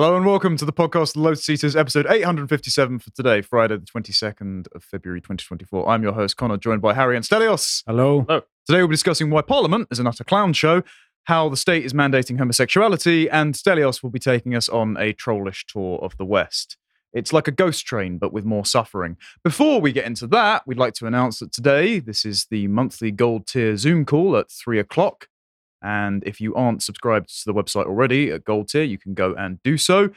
Hello and welcome to the podcast Lotus Eaters, episode 857 for today, Friday, the 22nd of February 2024. I'm your host, Connor, joined by Harry and Stelios. Hello. Today we'll be discussing why Parliament is an utter clown show, how the state is mandating homosexuality, and Stelios will be taking us on a trollish tour of the West. It's like a ghost train, but with more suffering. Before we get into that, we'd like to announce that today, this is the monthly gold tier Zoom call at three o'clock. And if you aren't subscribed to the website already at Gold Tier, you can go and do so.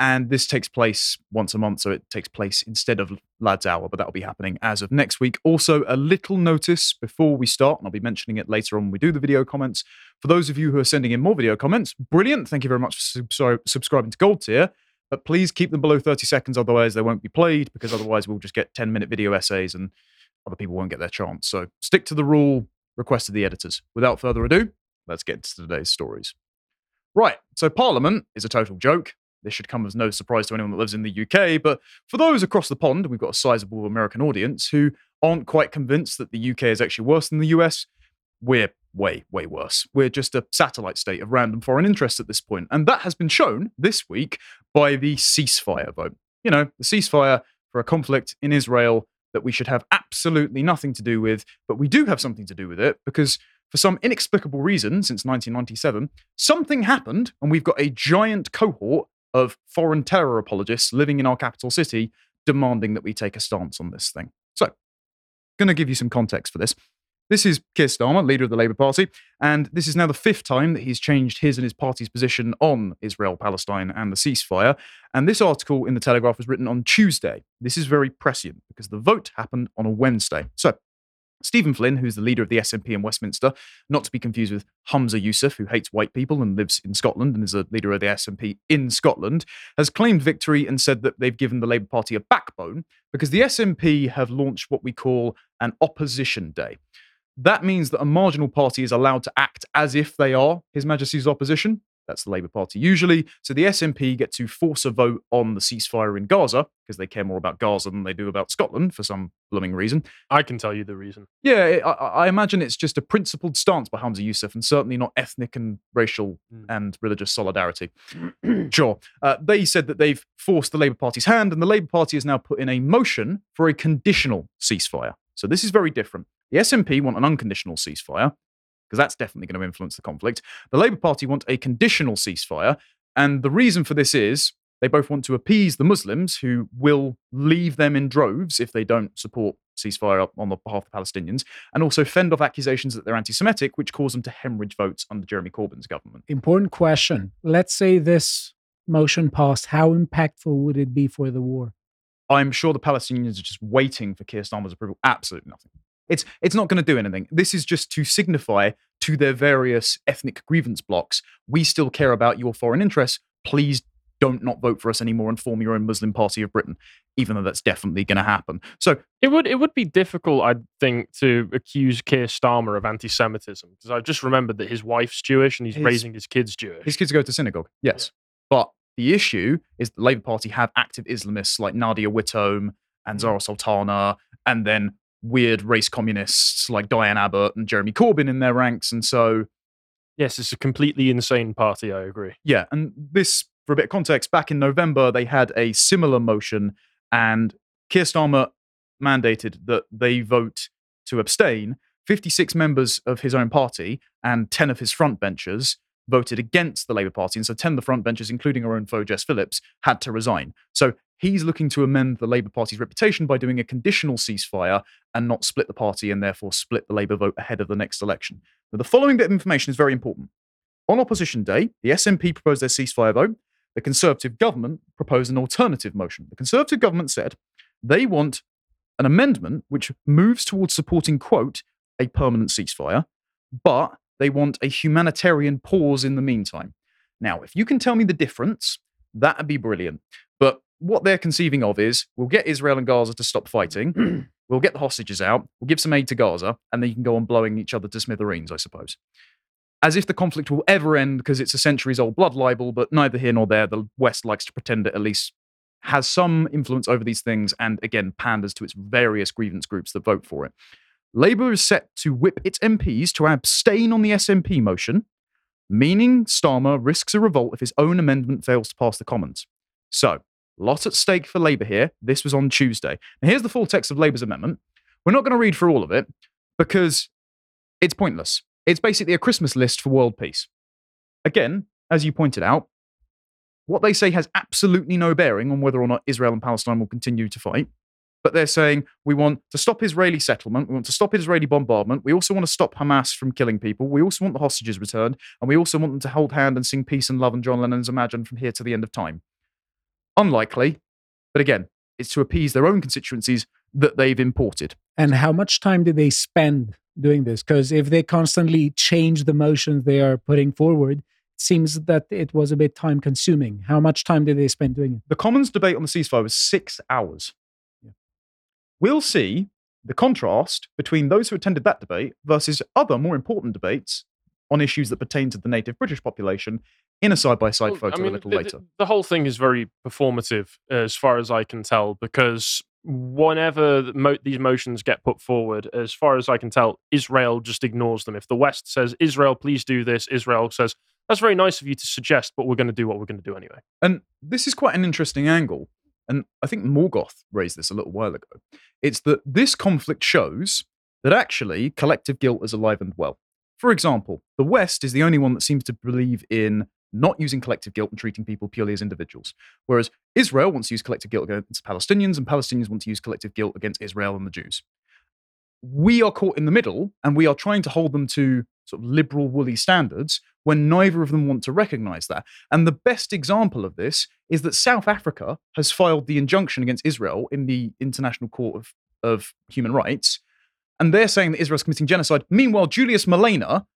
And this takes place once a month, so it takes place instead of Lads Hour, but that'll be happening as of next week. Also, a little notice before we start, and I'll be mentioning it later on when we do the video comments. For those of you who are sending in more video comments, brilliant. Thank you very much for subscri- subscribing to Gold Tier. But please keep them below 30 seconds, otherwise, they won't be played, because otherwise, we'll just get 10 minute video essays and other people won't get their chance. So stick to the rule requested the editors. Without further ado, let's get to today's stories. Right, so Parliament is a total joke. This should come as no surprise to anyone that lives in the UK, but for those across the pond, we've got a sizable American audience who aren't quite convinced that the UK is actually worse than the US. We're way, way worse. We're just a satellite state of random foreign interests at this point, and that has been shown this week by the ceasefire vote. You know, the ceasefire for a conflict in Israel that we should have absolutely nothing to do with, but we do have something to do with it because for some inexplicable reason, since 1997, something happened, and we've got a giant cohort of foreign terror apologists living in our capital city demanding that we take a stance on this thing. So, going to give you some context for this. This is Keir Starmer, leader of the Labour Party, and this is now the fifth time that he's changed his and his party's position on Israel, Palestine, and the ceasefire. And this article in the Telegraph was written on Tuesday. This is very prescient because the vote happened on a Wednesday. So, Stephen Flynn, who's the leader of the SNP in Westminster, not to be confused with Humza Yousaf, who hates white people and lives in Scotland and is a leader of the SNP in Scotland, has claimed victory and said that they've given the Labour Party a backbone because the SNP have launched what we call an opposition day. That means that a marginal party is allowed to act as if they are His Majesty's opposition. That's the Labour Party usually. So the SNP get to force a vote on the ceasefire in Gaza because they care more about Gaza than they do about Scotland for some blooming reason. I can tell you the reason. Yeah, I, I imagine it's just a principled stance by Humza Yousaf and certainly not ethnic and racial Mm. and religious solidarity. sure. Uh, they said that they've forced the Labour Party's hand, and the Labour Party has now put in a motion for a conditional ceasefire. So this is very different. The SNP want an unconditional ceasefire because that's definitely going to influence the conflict. The Labour Party want a conditional ceasefire, and the reason for this is they both want to appease the Muslims who will leave them in droves if they don't support ceasefire on the behalf of the Palestinians, and also fend off accusations that they're anti Semitic, which cause them to hemorrhage votes under Jeremy Corbyn's government. Important question. Let's say this motion passed. How impactful would it be for the war? I'm sure the Palestinians are just waiting for Keir Starmer's approval. Absolutely nothing. It's, it's not going to do anything. This is just to signify to their various ethnic grievance blocks we still care about your foreign interests. Please don't not vote for us anymore and form your own Muslim party of Britain, even though that's definitely going to happen. So It would it would be difficult, I think, to accuse Keir Starmer of anti-Semitism because I've just remembered that his wife's Jewish and he's His- raising his kids Jewish. His kids go to synagogue, yes. But the issue is the Labour Party have active Islamists like Nadia Whittome and hmm. Zara Sultana, and then weird race communists like Diane Abbott and Jeremy Corbyn in their ranks. And so, yes, it's a completely insane party. I agree. yeah, and this, for a bit of context, back in November, they had a similar motion, and Keir Starmer mandated that they vote to abstain. 56 members of his own party and 10 of his front benchers voted against the Labour Party. And so 10 of the front benchers, including our own foe, Jess Phillips, had to resign. So he's looking to amend the Labour Party's reputation by doing a conditional ceasefire and not split the party and therefore split the Labour vote ahead of the next election. Now, the following bit of information is very important. On opposition day, the SNP proposed their ceasefire vote. The Conservative government proposed an alternative motion. The Conservative government said they want an amendment which moves towards supporting, quote, a permanent ceasefire, but they want a humanitarian pause in the meantime. Now, if you can tell me the difference, that'd be brilliant. But what they're conceiving of is we'll get Israel and Gaza to stop fighting, we'll get the hostages out, we'll give some aid to Gaza, and then you can go on blowing each other to smithereens, I suppose. As if the conflict will ever end because it's a centuries old blood libel, but neither here nor there. The West likes to pretend it at least has some influence over these things and, again, panders to its various grievance groups that vote for it. Labour is set to whip its MPs to abstain on the SNP motion, meaning Starmer risks a revolt if his own amendment fails to pass the Commons. So, lot at stake for Labour here. This was on Tuesday. Now, here's the full text of Labour's amendment. We're not going to read through all of it because it's pointless. It's basically a Christmas list for world peace. Again, as you pointed out, what they say has absolutely no bearing on whether or not Israel and Palestine will continue to fight. But they're saying we want to stop Israeli settlement, we want to stop Israeli bombardment, we also want to stop Hamas from killing people, we also want the hostages returned, and we also want them to hold hand and sing peace and love and John Lennon's Imagine from here to the end of time. Unlikely, but again, it's to appease their own constituencies that they've imported. And how much time do they spend doing this? Because if they constantly change the motions they are putting forward, it seems that it was a bit time consuming. How much time did they spend doing it? The Commons debate on the ceasefire was six hours. We'll see the contrast between those who attended that debate versus other more important debates on issues that pertain to the native British population in a side by side photo I mean, a little the, later. The, whole thing is very performative, uh, as far as I can tell, because whenever mo- these motions get put forward, as far as I can tell, Israel just ignores them. If the West says, Israel, please do this, Israel says, that's very nice of you to suggest, but we're going to do what we're going to do anyway. And this is quite an interesting angle. And I think Morgoth raised this a little while ago. It's that this conflict shows that actually collective guilt is alive and well. For example, the West is the only one that seems to believe in not using collective guilt and treating people purely as individuals. Whereas Israel wants to use collective guilt against Palestinians, and Palestinians want to use collective guilt against Israel and the Jews. We are caught in the middle, and we are trying to hold them to sort of liberal, woolly standards when neither of them want to recognize that. And the best example of this is that South Africa has filed the injunction against Israel in the International Court of, of Human Rights. And they're saying that Israel's committing genocide. Meanwhile, Julius Malema,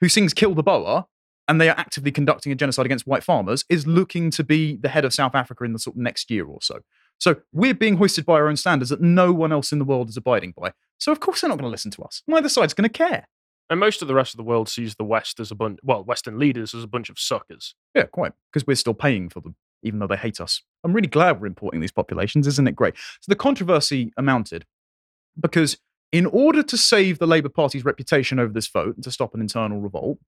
who sings Kill the Boer, and they are actively conducting a genocide against white farmers, is looking to be the head of South Africa in the sort of next year or so. So we're being hoisted by our own standards that no one else in the world is abiding by. So of course they're not going to listen to us. Neither side's going to care. And most of the rest of the world sees the West as a bunch, well, Western leaders as a bunch of suckers. Yeah, quite. Because we're still paying for them, even though they hate us. I'm really glad we're importing these populations, isn't it great? So the controversy amounted because, in order to save the Labour Party's reputation over this vote and to stop an internal revolt,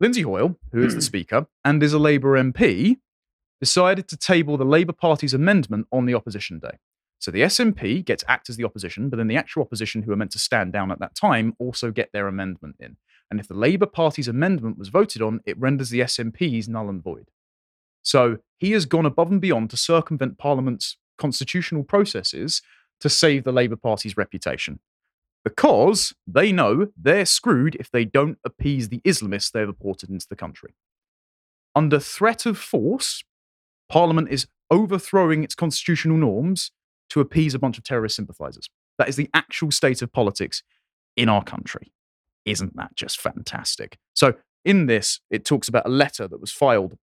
Lindsay Hoyle, who is the Speaker and is a Labour MP, decided to table the Labour Party's amendment on the opposition day. So the SNP get to act as the opposition, but then the actual opposition who are meant to stand down at that time also get their amendment in. And if the Labour Party's amendment was voted on, it renders the SNP's null and void. So he has gone above and beyond to circumvent Parliament's constitutional processes to save the Labour Party's reputation. Because they know they're screwed if they don't appease the Islamists they've imported into the country. Under threat of force, Parliament is overthrowing its constitutional norms to appease a bunch of terrorist sympathizers. That is the actual state of politics in our country. Isn't that just fantastic? So, in this, it talks about a letter that was filed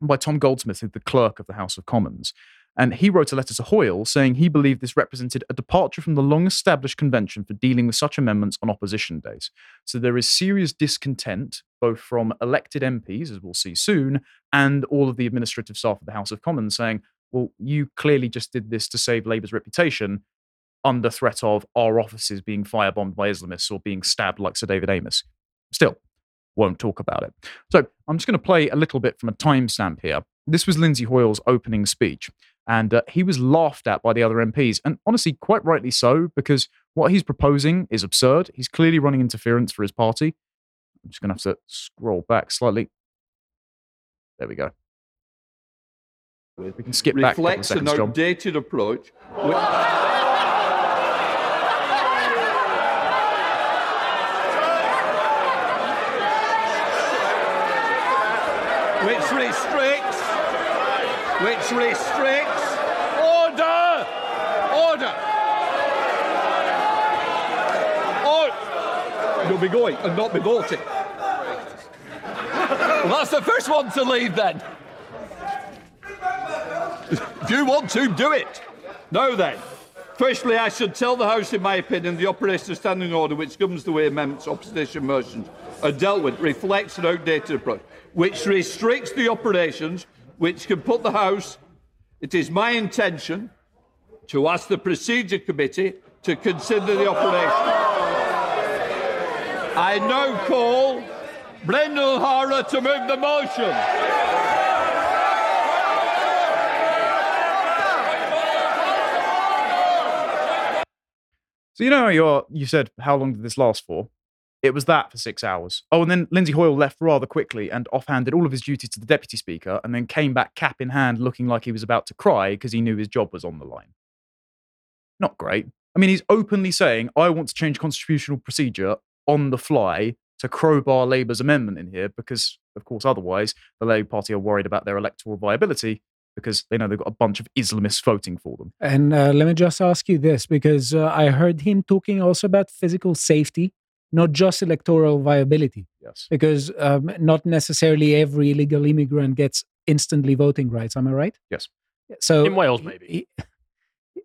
by Tom Goldsmith, the clerk of the House of Commons. And he wrote a letter to Hoyle saying he believed this represented a departure from the long established convention for dealing with such amendments on opposition days. So there is serious discontent, both from elected MPs, as we'll see soon, and all of the administrative staff of the House of Commons saying, well, you clearly just did this to save Labour's reputation under threat of our offices being firebombed by Islamists or being stabbed like Sir David Amess. Still, won't talk about it. So I'm just going to play a little bit from a timestamp here. This was Lindsay Hoyle's opening speech, and uh, he was laughed at by the other MPs, and honestly, quite rightly so, because what he's proposing is absurd. He's clearly running interference for his party. I'm just going to have to scroll back slightly. There we go. We can skip back couple reflects an seconds, John. outdated approach. whi- Which restricts, which restricts order, order. Or you'll be going and not be voting. Well, that's the first one to leave then. If you want to, do it. Now then, firstly, I should tell the House, in my opinion, the operation standing order which governs the way amendments, opposition motions are dealt with reflects an outdated approach, which restricts the operations which can put the House. It is my intention to ask the Procedure Committee to consider the operation. I now call Brendan O'Hara to move the motion. So you know you you said how long did this last for? It was that for six hours. Oh, and then Lindsay Hoyle left rather quickly and offhanded all of his duties to the deputy speaker, and then came back cap in hand, looking like he was about to cry because he knew his job was on the line. Not great. I mean, he's openly saying, "I want to change constitutional procedure on the fly to crowbar Labour's amendment in here because, of course, otherwise the Labour Party are worried about their electoral viability because they know they've got a bunch of Islamists voting for them. And uh, let me just ask you this because uh, I heard him talking also about physical safety, not just electoral viability, Yes. because um, not necessarily every illegal immigrant gets instantly voting rights. Am I right? Yes. So In Wales, maybe. he-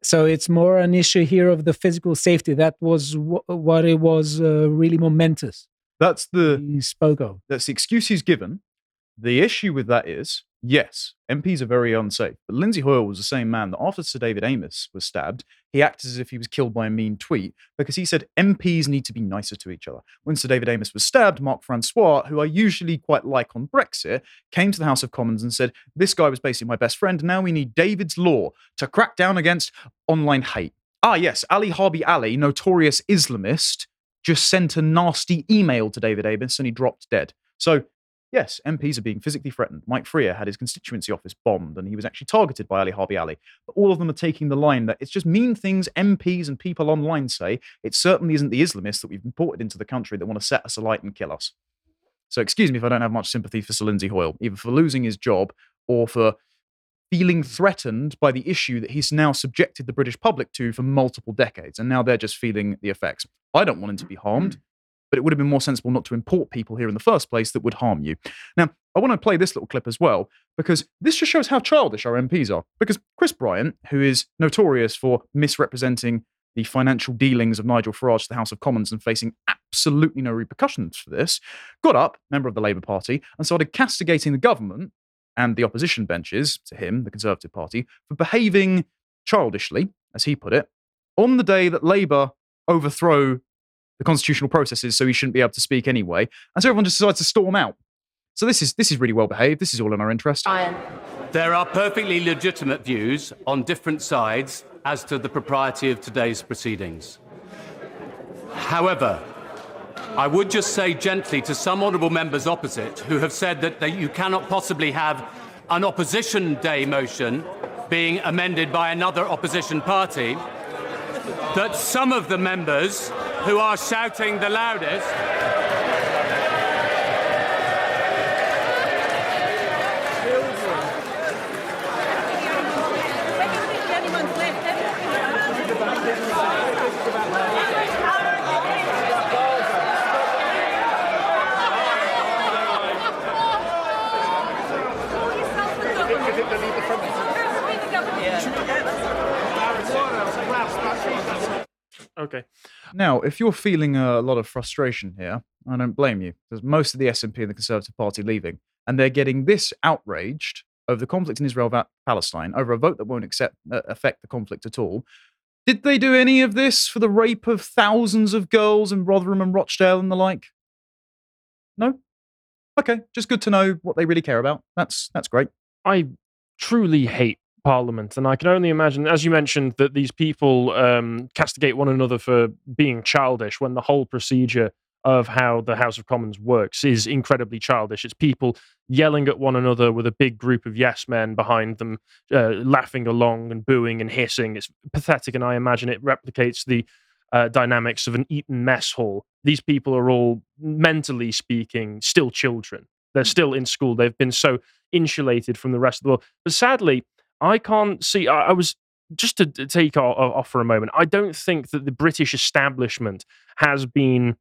so it's more an issue here of the physical safety. That was wh- what it was uh, really momentous. That's the He spoke of. that's the excuse he's given. The issue with that is, yes, MPs are very unsafe. But Lindsay Hoyle was the same man that after Sir David Amess was stabbed, he acted as if he was killed by a mean tweet because he said MPs need to be nicer to each other. When Sir David Amess was stabbed, Mark Francois, who I usually quite like on Brexit, came to the House of Commons and said, This guy was basically my best friend. Now we need David's law to crack down against online hate. Ah, yes, Ali Harbi Ali, notorious Islamist, just sent a nasty email to David Amess and he dropped dead. So, yes, MPs are being physically threatened. Mike Freer had his constituency office bombed and he was actually targeted by Ali Harbi Ali. But all of them are taking the line that it's just mean things MPs and people online say. It certainly isn't the Islamists that we've imported into the country that want to set us alight and kill us. So, excuse me if I don't have much sympathy for Sir Lindsay Hoyle, either for losing his job or for feeling threatened by the issue that he's now subjected the British public to for multiple decades. And now they're just feeling the effects. I don't want him to be harmed, but it would have been more sensible not to import people here in the first place that would harm you. Now, I want to play this little clip as well, because this just shows how childish our MPs are. Because Chris Bryant, who is notorious for misrepresenting the financial dealings of Nigel Farage to the House of Commons and facing absolutely no repercussions for this, got up, member of the Labour Party, and started castigating the government and the opposition benches to him, the Conservative Party, for behaving childishly, as he put it, on the day that Labour overthrow the constitutional processes so he shouldn't be able to speak anyway. And so everyone just decides to storm out. So this is this is really well behaved. This is all in our interest. There are perfectly legitimate views on different sides as to the propriety of today's proceedings. However, I would just say gently to some honourable members opposite who have said that they, you cannot possibly have an opposition day motion being amended by another opposition party that some of the members who are shouting the loudest Okay. Now, if you're feeling a lot of frustration here, I don't blame you. There's most of the SNP and the Conservative Party leaving, and they're getting this outraged over the conflict in Israel Palestine, over a vote that won't accept, uh, affect the conflict at all. Did they do any of this for the rape of thousands of girls in Rotherham and Rochdale and the like? No? Okay, just good to know what they really care about. That's that's great. I truly hate Parliament, and I can only imagine, as you mentioned, that these people um, castigate one another for being childish when the whole procedure of how the House of Commons works is incredibly childish. It's people yelling at one another with a big group of yes men behind them, uh, laughing along and booing and hissing. It's pathetic, and I imagine it replicates the uh, dynamics of an Eton mess hall. These people are all, mentally speaking, still children. They're still in school. They've been so insulated from the rest of the world. But sadly, I can't see. I, I was just to take off, off for a moment. I don't think that the British establishment has been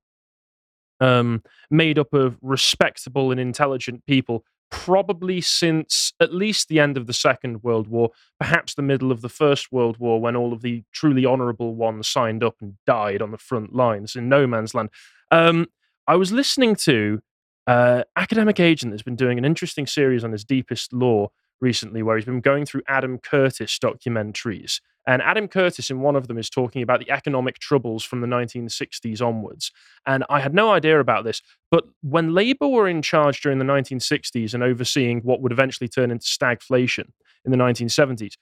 um, made up of respectable and intelligent people. Probably since at least the end of the Second World War, perhaps the middle of the First World War, when all of the truly honourable ones signed up and died on the front lines in no man's land. Um, I was listening to uh, Academic Agent that's been doing an interesting series on his deepest law, recently where he's been going through Adam Curtis documentaries. And Adam Curtis, in one of them, is talking about the economic troubles from the 1960s onwards. And I had no idea about this, but when Labour were in charge during the 1960s and overseeing what would eventually turn into stagflation in the 1970s,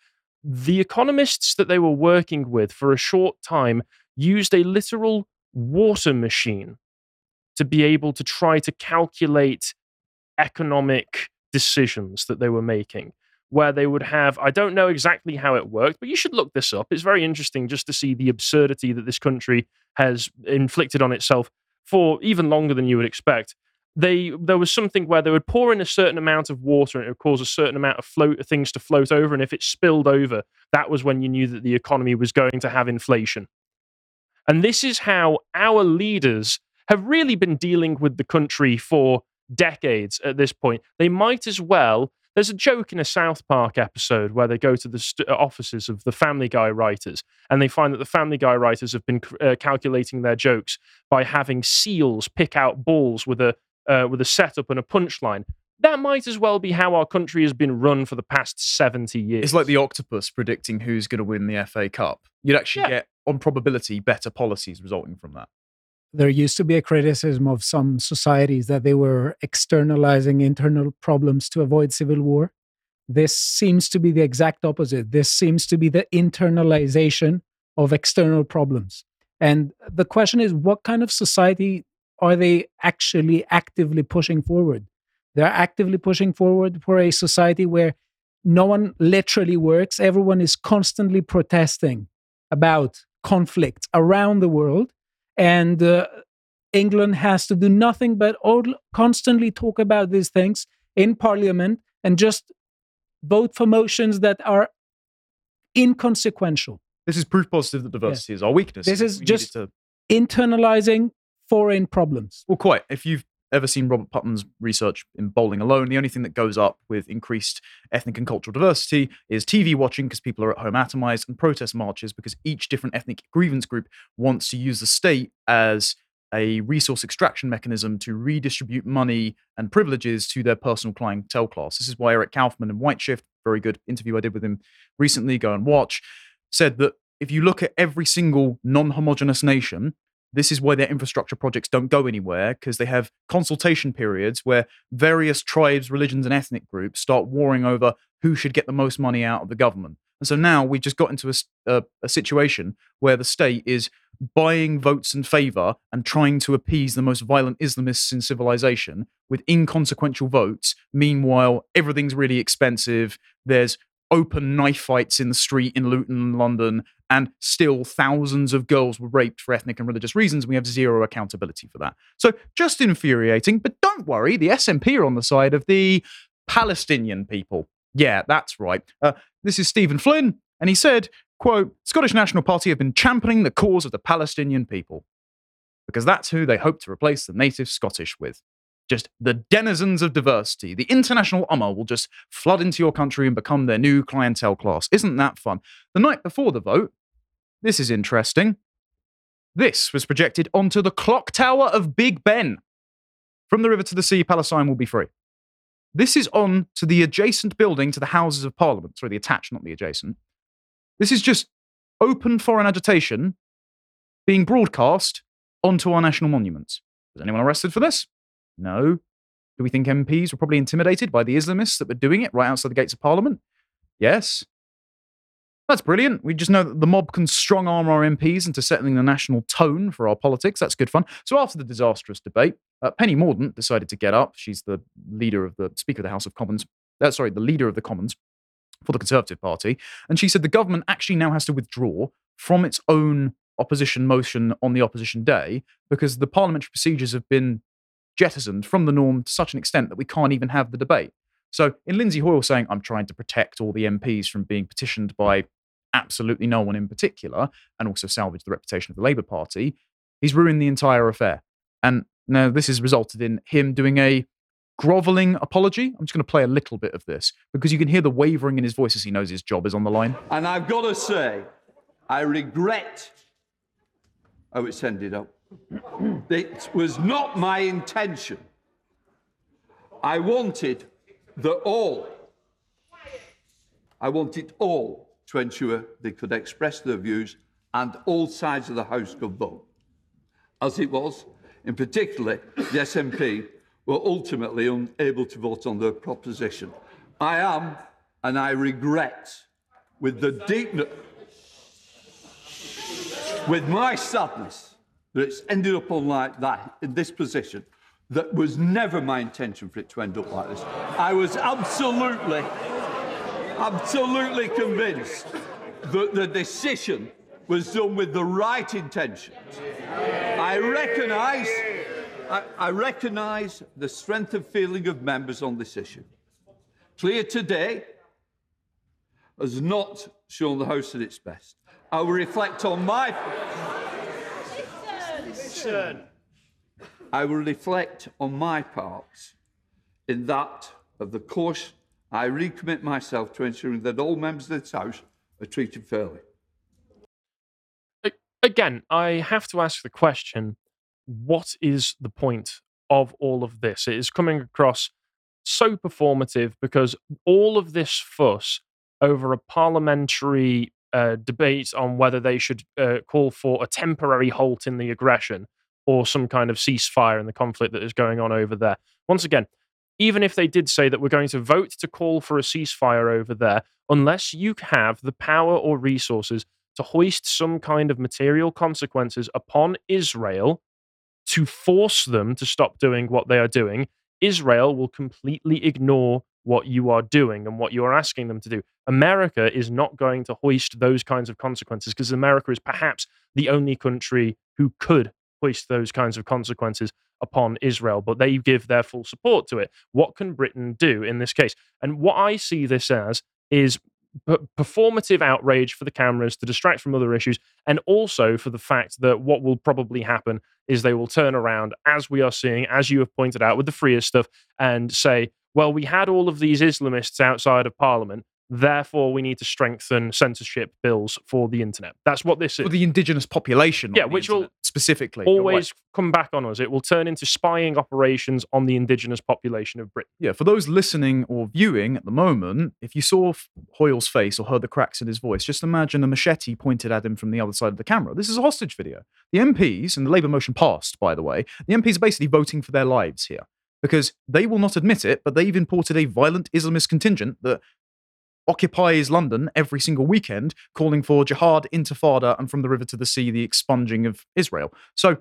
the economists that they were working with for a short time used a literal water machine to be able to try to calculate economic decisions that they were making where they would have i don't know exactly how it worked but you should look this up. It's very interesting just to see the absurdity that this country has inflicted on itself for even longer than you would expect. They there was something where they would pour in a certain amount of water and it would cause a certain amount of float things to float over and if it spilled over that was when you knew that the economy was going to have inflation. And this is how our leaders have really been dealing with the country for decades at this point. They might as well. There's a joke in a South Park episode where they go to the st- uh, offices of the Family Guy writers and they find that the Family Guy writers have been uh, calculating their jokes by having seals pick out balls with a uh, with a setup and a punchline. That might as well be how our country has been run for the past 70 years. It's like the octopus predicting who's going to win the FA Cup. You'd actually Yeah. get, on probability, better policies resulting from that. There used to be a criticism of some societies that they were externalizing internal problems to avoid civil war. This seems to be the exact opposite. This seems to be the internalization of external problems. And the question is what kind of society are they actually actively pushing forward? They're actively pushing forward for a society where no one literally works, everyone is constantly protesting about conflicts around the world and uh, England has to do nothing but all, constantly talk about these things in Parliament and just vote for motions that are inconsequential, This is proof positive that diversity is our weakness. This is We just- to- internalizing foreign problems. Well, quite. If you've ever seen Robert Putnam's research in Bowling Alone, the only thing that goes up with increased ethnic and cultural diversity is TV watching because people are at home atomized and protest marches because each different ethnic grievance group wants to use the state as a resource extraction mechanism to redistribute money and privileges to their personal clientele class. This is why Eric Kaufmann in White Shift, very good interview I did with him recently, go and watch, said that if you look at every single non homogenous nation, this is why their infrastructure projects don't go anywhere because they have consultation periods where various tribes, religions, and ethnic groups start warring over who should get the most money out of the government. And so now we've just got into a situation where the state is buying votes in favor and trying to appease the most violent Islamists in civilization with inconsequential votes. Meanwhile, everything's really expensive. There's open knife fights in the street in Luton, London, and still thousands of girls were raped for ethnic and religious reasons. We have zero accountability for that. So just infuriating, but don't worry, the SNP are on the side of the Palestinian people. Yeah, that's right. Uh, this is Stephen Flynn, and he said, quote, Scottish National Party have been championing the cause of the Palestinian people because that's who they hope to replace the native Scottish with. Just the denizens of diversity. The international Umma will just flood into your country and become their new clientele class. Isn't that fun? The night before the vote, this is interesting. This was projected onto the clock tower of Big Ben. From the river to the sea, Palestine will be free. This is on to the adjacent building to the Houses of Parliament. Sorry, the attached, not the adjacent. This is just open foreign agitation being broadcast onto our national monuments. Was anyone arrested for this? No. Do we think MPs were probably intimidated by the Islamists that were doing it right outside the gates of Parliament? Yes. That's brilliant. We just know that the mob can strong arm our MPs into settling the national tone for our politics. That's good fun. So after the disastrous debate, uh, Penny Mordaunt decided to get up. She's the leader of the Speaker of the House of Commons. Uh, sorry, the leader of the Commons for the Conservative Party. And she said the government actually now has to withdraw from its own opposition motion on the opposition day because the parliamentary procedures have been jettisoned from the norm to such an extent that we can't even have the debate. So, in Lindsay Hoyle saying, I'm trying to protect all the MPs from being petitioned by absolutely no one in particular, and also salvage the reputation of the Labour Party, he's ruined the entire affair. And now this has resulted in him doing a groveling apology. I'm just going to play a little bit of this because you can hear the wavering in his voice as he knows his job is on the line. And I've got to say, I regret how it's ended up. it was not my intention. I wanted the all I wanted all to ensure they could express their views and all sides of the House could vote. As it was, in particular, the SNP were ultimately unable to vote on their proposition. I am, and I regret, with the deep, with my sadness, that it's ended up on like that in this position. That was never my intention for it to end up like this. I was absolutely, absolutely convinced that the decision was done with the right intentions. I recognise I, I recognise the strength of feeling of members on this issue. Clear today has not shown the House at its best. I will reflect on my. I will reflect on my part in that of the course I recommit myself to ensuring that all members of this House are treated fairly. Again, I have to ask the question what is the point of all of this? It is coming across so performative because all of this fuss over a parliamentary uh, debate on whether they should uh, call for a temporary halt in the aggression or some kind of ceasefire in the conflict that is going on over there. Once again, even if they did say that we're going to vote to call for a ceasefire over there, unless you have the power or resources to hoist some kind of material consequences upon Israel to force them to stop doing what they are doing, Israel will completely ignore what you are doing and what you are asking them to do. America is not going to hoist those kinds of consequences because America is perhaps the only country who could those kinds of consequences upon Israel, but they give their full support to it. What can Britain do in this case? And what I see this as is performative outrage for the cameras to distract from other issues, and also for the fact that what will probably happen is they will turn around, as we are seeing, as you have pointed out with the freer stuff, and say, well, we had all of these Islamists outside of Parliament. Therefore, we need to strengthen censorship bills for the internet. That's what this is. For the indigenous population. Yeah, which will specifically always come back on us. It will turn into spying operations on the indigenous population of Britain. Yeah, for those listening or viewing at the moment, if you saw Hoyle's face or heard the cracks in his voice, just imagine a machete pointed at him from the other side of the camera. This is a hostage video. The MPs, and the Labour motion passed, by the way, the MPs are basically voting for their lives here because they will not admit it, but they've imported a violent Islamist contingent that occupies London every single weekend, calling for jihad, intifada, and from the river to the sea, the expunging of Israel. So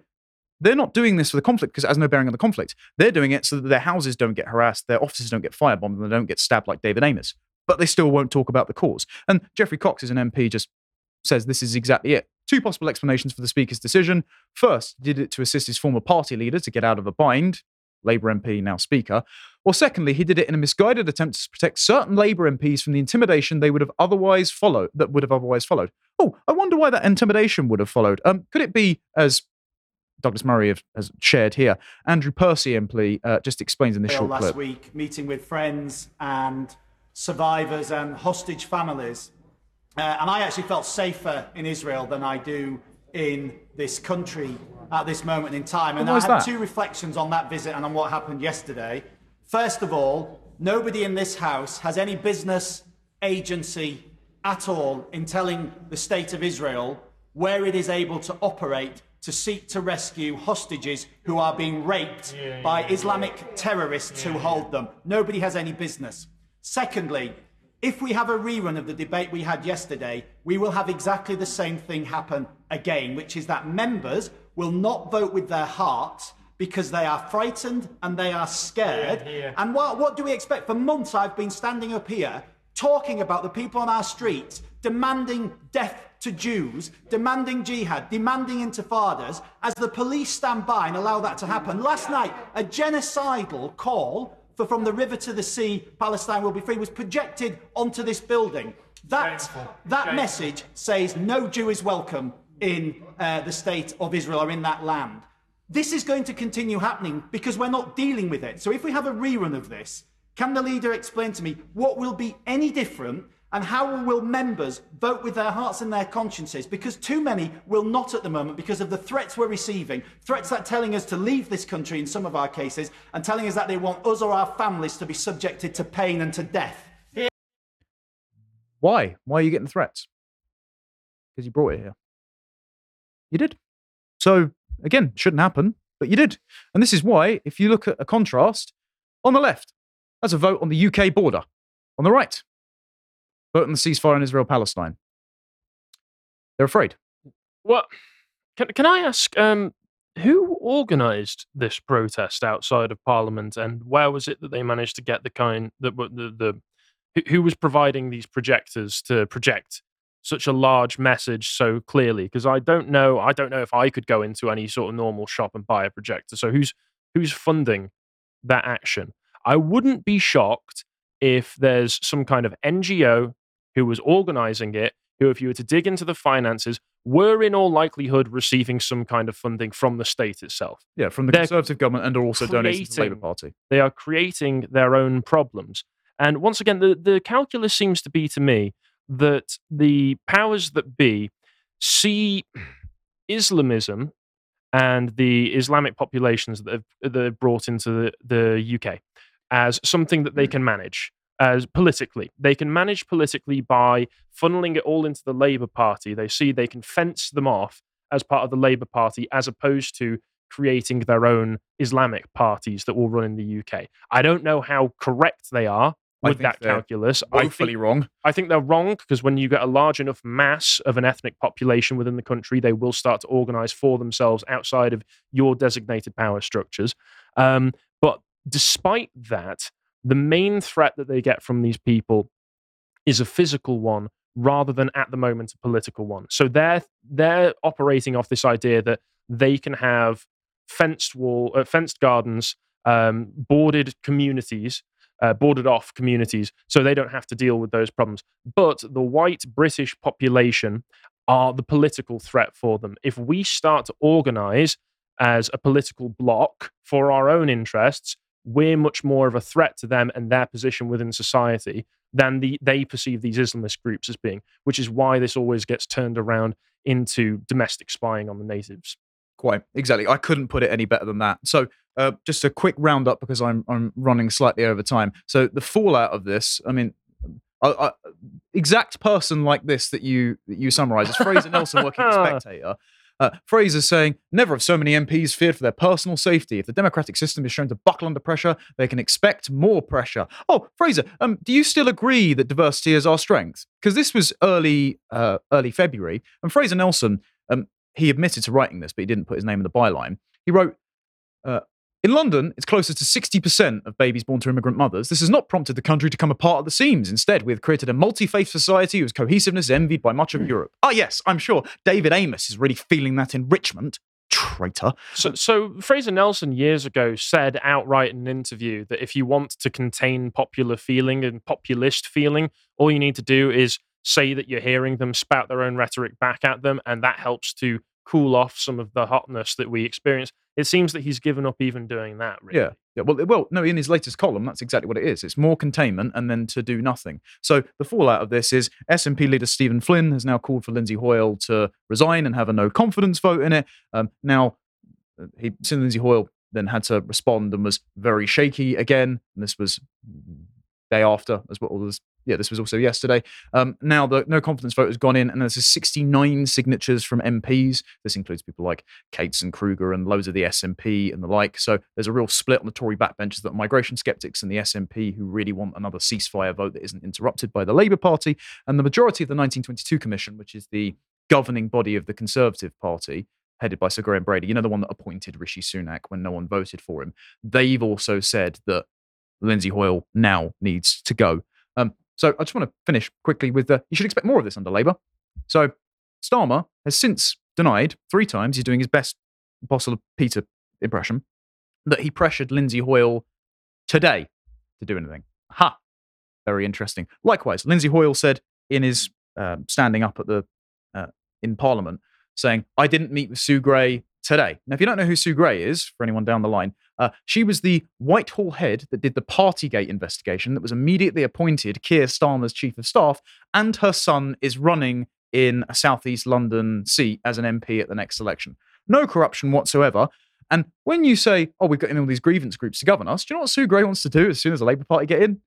they're not doing this for the conflict because it has no bearing on the conflict. They're doing it so that their houses don't get harassed, their offices don't get firebombed, and they don't get stabbed like David Amess. But they still won't talk about the cause. And Geoffrey Cox, as an MP, just says this is exactly it. Two possible explanations for the Speaker's decision. First, did it to assist his former party leader to get out of a bind, Labour MP, now Speaker. Or secondly, he did it in a misguided attempt to protect certain Labour MPs from the intimidation they would have otherwise followed that would have otherwise followed. Oh, I wonder why that intimidation would have followed. Um, could it be as Douglas Murray have, has shared here? Andrew Percy MP uh, just explains in this short last clip. week, meeting with friends and survivors and hostage families, uh, and I actually felt safer in Israel than I do in this country at this moment in time. And I have that? two reflections on that visit and on what happened yesterday. First of all, nobody in this House has any business agency at all in telling the State of Israel where it is able to operate to seek to rescue hostages who are being raped yeah, yeah, by Islamic terrorists yeah, who hold them. Nobody has any business. Secondly, if we have a rerun of the debate we had yesterday, we will have exactly the same thing happen again, which is that members will not vote with their hearts because they are frightened and they are scared. Yeah, yeah. And what, what do we expect? For months, I've been standing up here talking about the people on our streets demanding death to Jews, demanding jihad, demanding intifadas, as the police stand by and allow that to happen. Last night, a genocidal call for from the river to the sea, Palestine will be free, was projected onto this building. That, that message says no Jew is welcome in uh, the state of Israel or in that land. This is going to continue happening because we're not dealing with it. So if we have a rerun of this, can the leader explain to me what will be any different and how will members vote with their hearts and their consciences? Because too many will not at the moment because of the threats we're receiving. Threats that telling us to leave this country in some of our cases and telling us that they want us or our families to be subjected to pain and to death. Why? Why are you getting threats? Because you brought it here. You did. So, again, shouldn't happen, but you did. And this is why, if you look at a contrast, on the left, that's a vote on the UK border. On the right, vote on the ceasefire in Israel Palestine. They're afraid. What can can I ask? Um, who organised this protest outside of Parliament, and where was it that they managed to get the kind that the, the who was providing these projectors to project such a large message so clearly? Because I don't know, I don't know if I could go into any sort of normal shop and buy a projector. So who's who's funding that action? I wouldn't be shocked if there's some kind of NGO who was organising it, who, if you were to dig into the finances, were in all likelihood receiving some kind of funding from the state itself. Yeah, from the They're Conservative government and are also donating to the Labour Party. They are creating their own problems. And once again, the, the calculus seems to be to me that the powers that be see Islamism and the Islamic populations that have, that have brought into the, the UK as something that they hmm. can manage as politically. They can manage politically by funneling it all into the Labour Party. They see they can fence them off as part of the Labour Party as opposed to creating their own Islamic parties that will run in the UK. I don't know how correct they are I with that calculus. I Woefully think, wrong. I think they're wrong because when you get a large enough mass of an ethnic population within the country, they will start to organize for themselves outside of your designated power structures. Um, but despite that, the main threat that they get from these people is a physical one rather than at the moment a political one. So they're they're operating off this idea that they can have fenced wall, uh, fenced gardens, um, boarded communities, uh, boarded off communities, so they don't have to deal with those problems. But the white British population are the political threat for them. If we start to organize as a political bloc for our own interests, we're much more of a threat to them and their position within society than the, they perceive these Islamist groups as being, which is why this always gets turned around into domestic spying on the natives. Quite exactly. I couldn't put it any better than that. So, uh, just a quick roundup because I'm I'm running slightly over time. So, the fallout of this, I mean, I, I, exact person like this that you that you summarise is Fraser Nelson working at Spectator. Uh, Fraser saying, "Never have so many MPs feared for their personal safety. If the democratic system is shown to buckle under pressure, they can expect more pressure." Oh, Fraser, um, do you still agree that diversity is our strength? Because this was early uh, early February, and Fraser Nelson um, he admitted to writing this, but he didn't put his name in the byline. He wrote, uh, in London, it's closer to 60% of babies born to immigrant mothers. This has not prompted the country to come apart at the seams. Instead, we have created a multi faith society whose cohesiveness is envied by much of Europe. Ah, yes, I'm sure David Amess is really feeling that in Richmond. Traitor. So, so Fraser Nelson years ago said outright in an interview that if you want to contain popular feeling and populist feeling, all you need to do is say that you're hearing them spout their own rhetoric back at them, and that helps to cool off some of the hotness that we experience. It seems that he's given up even doing that. Really. Yeah. Yeah, well, well, no. In his latest column, that's exactly what it is. It's more containment and then to do nothing. So the fallout of this is SNP leader Stephen Flynn has now called for Lindsay Hoyle to resign and have a no confidence vote in it. Um, now, uh, he, Lindsay Hoyle then had to respond and was very shaky again. And this was day after, as well. this. Yeah, this was also yesterday. Um, now the no confidence vote has gone in, and there's 69 signatures from MPs. This includes people like Cates and Kruger and loads of the SNP and the like. So there's a real split on the Tory backbenchers that migration skeptics and the SNP who really want another ceasefire vote that isn't interrupted by the Labour Party. And the majority of the 1922 Commission, which is the governing body of the Conservative Party, headed by Sir Graham Brady, you know, the one that appointed Rishi Sunak when no one voted for him, they've also said that Lindsay Hoyle now needs to go. Um, so I just want to finish quickly with the, you should expect more of this under Labour. So Starmer has since denied three times, he's doing his best Apostle Peter impression, that he pressured Lindsay Hoyle today to do anything. Ha! Very interesting. Likewise, Lindsay Hoyle said in his uh, standing up at the uh, in Parliament, saying, "I didn't meet with Sue Gray today." Now, if you don't know who Sue Gray is, for anyone down the line, uh, she was the Whitehall head that did the Partygate investigation that was immediately appointed Keir Starmer's chief of staff, and her son is running in a southeast London seat as an MP at the next election. No corruption whatsoever. And when you say, "Oh, we've got in all these grievance groups to govern us," do you know what Sue Gray wants to do as soon as the Labour Party get in?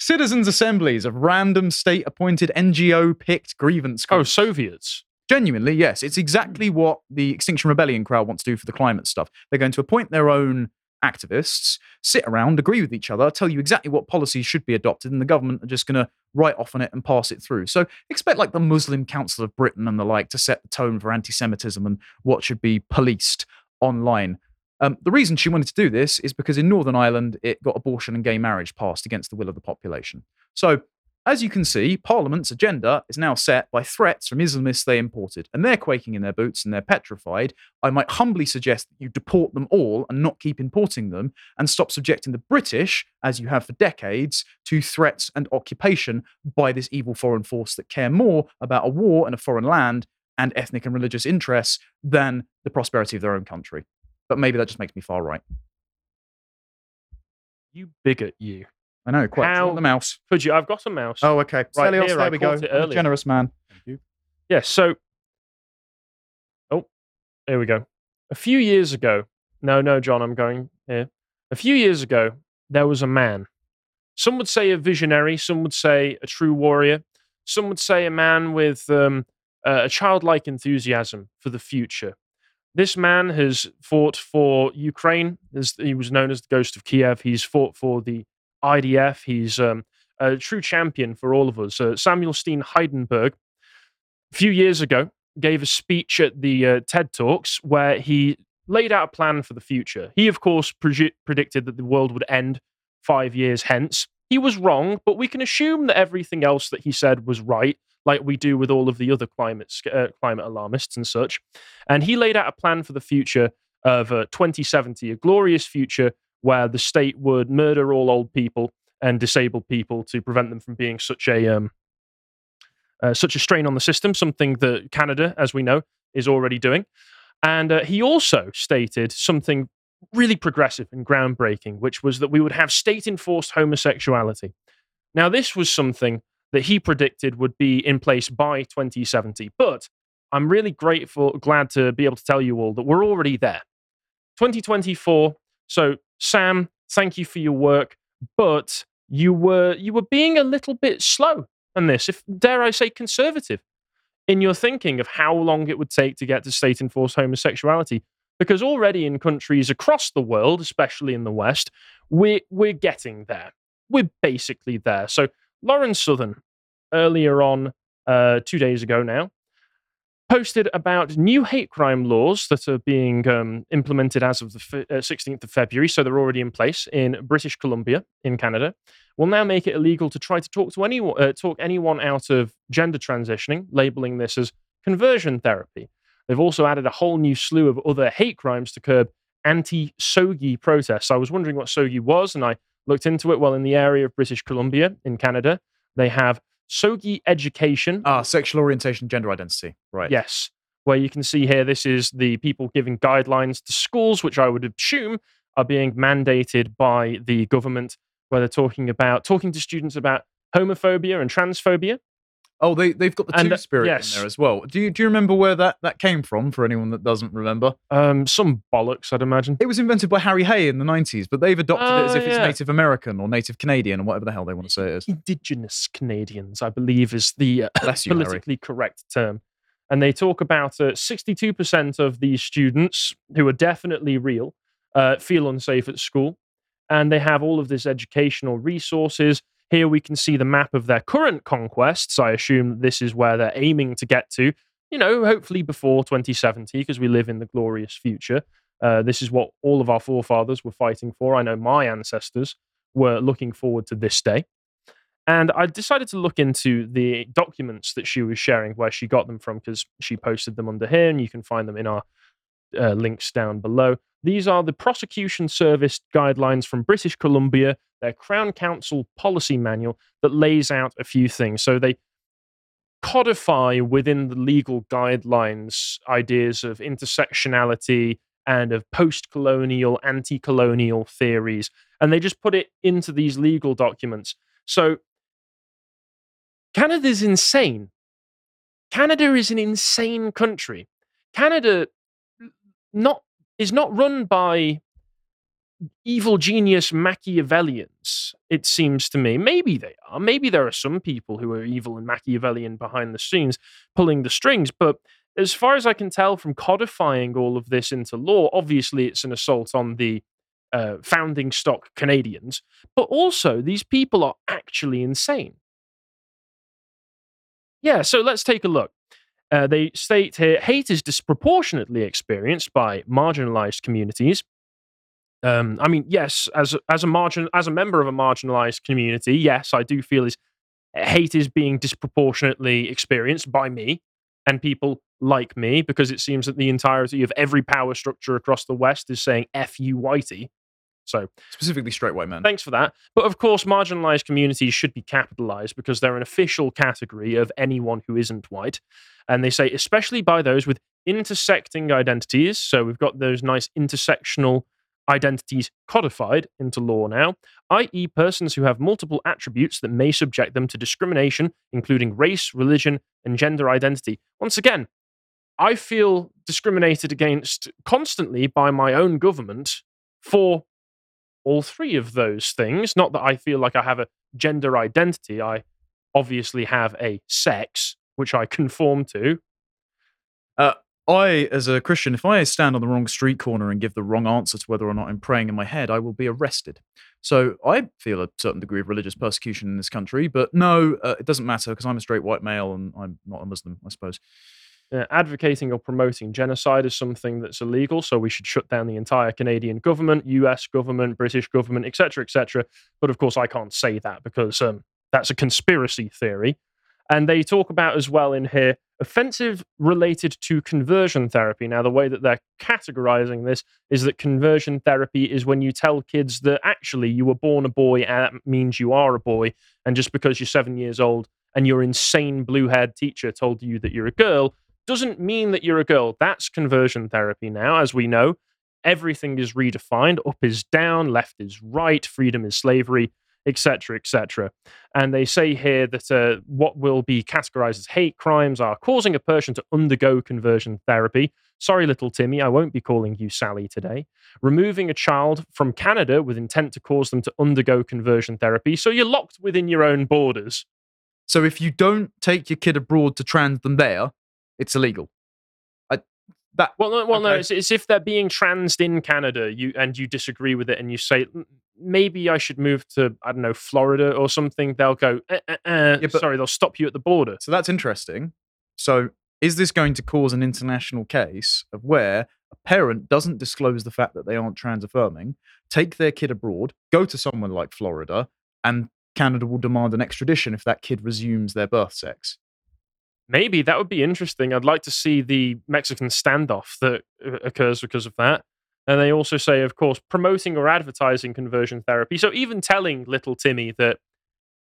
citizens' assemblies of random state appointed NGO picked grievance groups. Oh. Soviets. Genuinely, yes. It's exactly what the Extinction Rebellion crowd wants to do for the climate stuff. They're going to appoint their own activists, sit around, agree with each other, tell you exactly what policies should be adopted, and the government are just going to write off on it and pass it through. So expect like the Muslim Council of Britain and the like to set the tone for anti Semitism and what should be policed online. Um, the reason she wanted to do this is because in Northern Ireland, it got abortion and gay marriage passed against the will of the population. So as you can see, Parliament's agenda is now set by threats from Islamists they imported, and they're quaking in their boots and they're petrified. I might humbly suggest that you deport them all and not keep importing them, and stop subjecting the British, as you have for decades, to threats and occupation by this evil foreign force that care more about a war in a foreign land and ethnic and religious interests than the prosperity of their own country. But maybe that just makes me far right. You bigot, you. I know, quite. How- The mouse. Could you? I've got a mouse. Oh, okay. Right Stelios, here, there I we go. caught it I'm a earlier. generous man. Thank you. Yes. So, oh, here we go. A few years ago, no, no, John, I'm going here. A few years ago, there was a man. Some would say a visionary. Some would say a true warrior. Some would say a man with um, a childlike enthusiasm for the future. This man has fought for Ukraine. As he was known as the Ghost of Kiev. He's fought for the IDF. He's um, a true champion for all of us. Uh, Samuel Steen Heidenberg a few years ago gave a speech at the uh, TED Talks where he laid out a plan for the future. He, of course, predi- predicted that the world would end five years hence. He was wrong, but we can assume that everything else that he said was right, like we do with all of the other climate uh, climate alarmists and such. And he laid out a plan for the future of uh, 2070, a glorious future where the state would murder all old people and disabled people to prevent them from being such a um, uh, such a strain on the system, something that Canada, as we know, is already doing. And uh, he also stated something really progressive and groundbreaking, which was that we would have state enforced homosexuality. Now, this was something that he predicted would be in place by 2070. But I'm really grateful, glad to be able to tell you all that we're already there. 2024. So, Sam, thank you for your work, but you were you were being a little bit slow on this, if dare I say conservative, in your thinking of how long it would take to get to state enforced homosexuality. Because already in countries across the world, especially in the West, we're we're getting there. We're basically there. So Lauren Southern, earlier on, uh, two days ago now, posted about new hate crime laws that are being um, implemented as of the fi- uh, 16th of February. So they're already in place in British Columbia, in Canada. Will now make it illegal to try to talk to anyone, uh, talk anyone out of gender transitioning, labeling this as conversion therapy. They've also added a whole new slew of other hate crimes to curb anti-SOGI protests. I was wondering what SOGI was, and I looked into it. Well, in the area of British Columbia, in Canada, they have SOGI education. Ah, sexual orientation, gender identity. Right. Yes. Where you can see here, this is the people giving guidelines to schools, which I would assume are being mandated by the government, where they're talking about talking to students about homophobia and transphobia. Oh, they they've got the And, two uh, spirit yes. in there as well. Do you do you remember where that that came from? For anyone that doesn't remember, Um, some bollocks, I'd imagine. it was invented by Harry Hay in the nineties, but they've adopted it as Oh, if it's. Native American or Native Canadian or whatever the hell they want to say it is. Indigenous Canadians, I believe, is the uh, you, Harry. politically correct term. And they talk about uh, 62% of these students who are definitely real uh, feel unsafe at school. And they have all of this educational resources. Here we can see the map of their current conquests. I assume this is where they're aiming to get to, you know, hopefully before 2070, because we live in the glorious future. Uh, this is what all of our forefathers were fighting for. I know my ancestors were looking forward to this day. And I decided to look into the documents that she was sharing, where she got them from, because she posted them under here, and you can find them in our uh, links down below. These are the Prosecution Service guidelines from British Columbia, their Crown Counsel policy manual that lays out a few things. So they codify within the legal guidelines ideas of intersectionality and of post colonial, anti colonial theories. And they just put it into these legal documents. So Canada's insane. Canada is an insane country. Canada mm. not is not run by evil genius Machiavellians, it seems to me. Maybe they are. Maybe there are some people who are evil and Machiavellian behind the scenes pulling the strings. But as far as I can tell from codifying all of this into law, obviously it's an assault on the uh, founding stock Canadians. But also, these people are actually insane. Yeah, so let's take a look. Uh, they state here hate is disproportionately experienced by marginalized communities. Um, I mean, yes, as a, as a margin as a member of a marginalized community, yes, I do feel is hate is being disproportionately experienced by me and people like me because it seems that the entirety of every power structure across the West is saying "f you, whitey." So Specifically straight white men. Thanks for that. But of course, marginalized communities should be capitalized because they're an official category of anyone who isn't white. And they say, especially by those with intersecting identities. So we've got those nice intersectional identities codified into law now, i.e., persons who have multiple attributes that may subject them to discrimination, including race, religion, and gender identity. Once again, I feel discriminated against constantly by my own government for all three of those things. Not that I feel like I have a gender identity. I obviously have a sex, which I conform to. Uh, I, as a Christian, if I stand on the wrong street corner and give the wrong answer to whether or not I'm praying in my head, I will be arrested. So I feel a certain degree of religious persecution in this country, but no, uh, it doesn't matter because I'm a straight white male and I'm not a Muslim, I suppose. Uh, advocating or promoting genocide is something that's illegal, so we should shut down the entire Canadian government, US government, British government, etc., etc. But of course, I can't say that because um, that's a conspiracy theory. And they talk about as well in here offensive related to conversion therapy. Now, the way that they're categorizing this is that conversion therapy is when you tell kids that actually you were born a boy and that means you are a boy. And just because you're seven years old and your insane blue haired teacher told you that you're a girl doesn't mean that you're a girl. That's conversion therapy now, as we know. Everything is redefined. Up is down, left is right, freedom is slavery, etc., etc. And they say here that uh, what will be categorized as hate crimes are causing a person to undergo conversion therapy. Sorry, little Timmy, I won't be calling you Sally today. Removing a child from Canada with intent to cause them to undergo conversion therapy. So you're locked within your own borders. So if you don't take your kid abroad to trans them there, it's illegal. That Well, no, well, no. It's, it's if they're being transed in Canada, you and you disagree with it, and you say "Mm, maybe I should move to I don't know Florida or something. They'll go, eh, eh, eh." Yeah, sorry, they'll stop you at the border. So that's interesting. So is this going to cause an international case of where a parent doesn't disclose the fact that they aren't trans affirming, take their kid abroad, go to somewhere like Florida, and Canada will demand an extradition if that kid resumes their birth sex? Maybe that would be interesting. I'd like to see the Mexican standoff that uh, occurs because of that. And they also say, of course, promoting or advertising conversion therapy. So even telling little Timmy that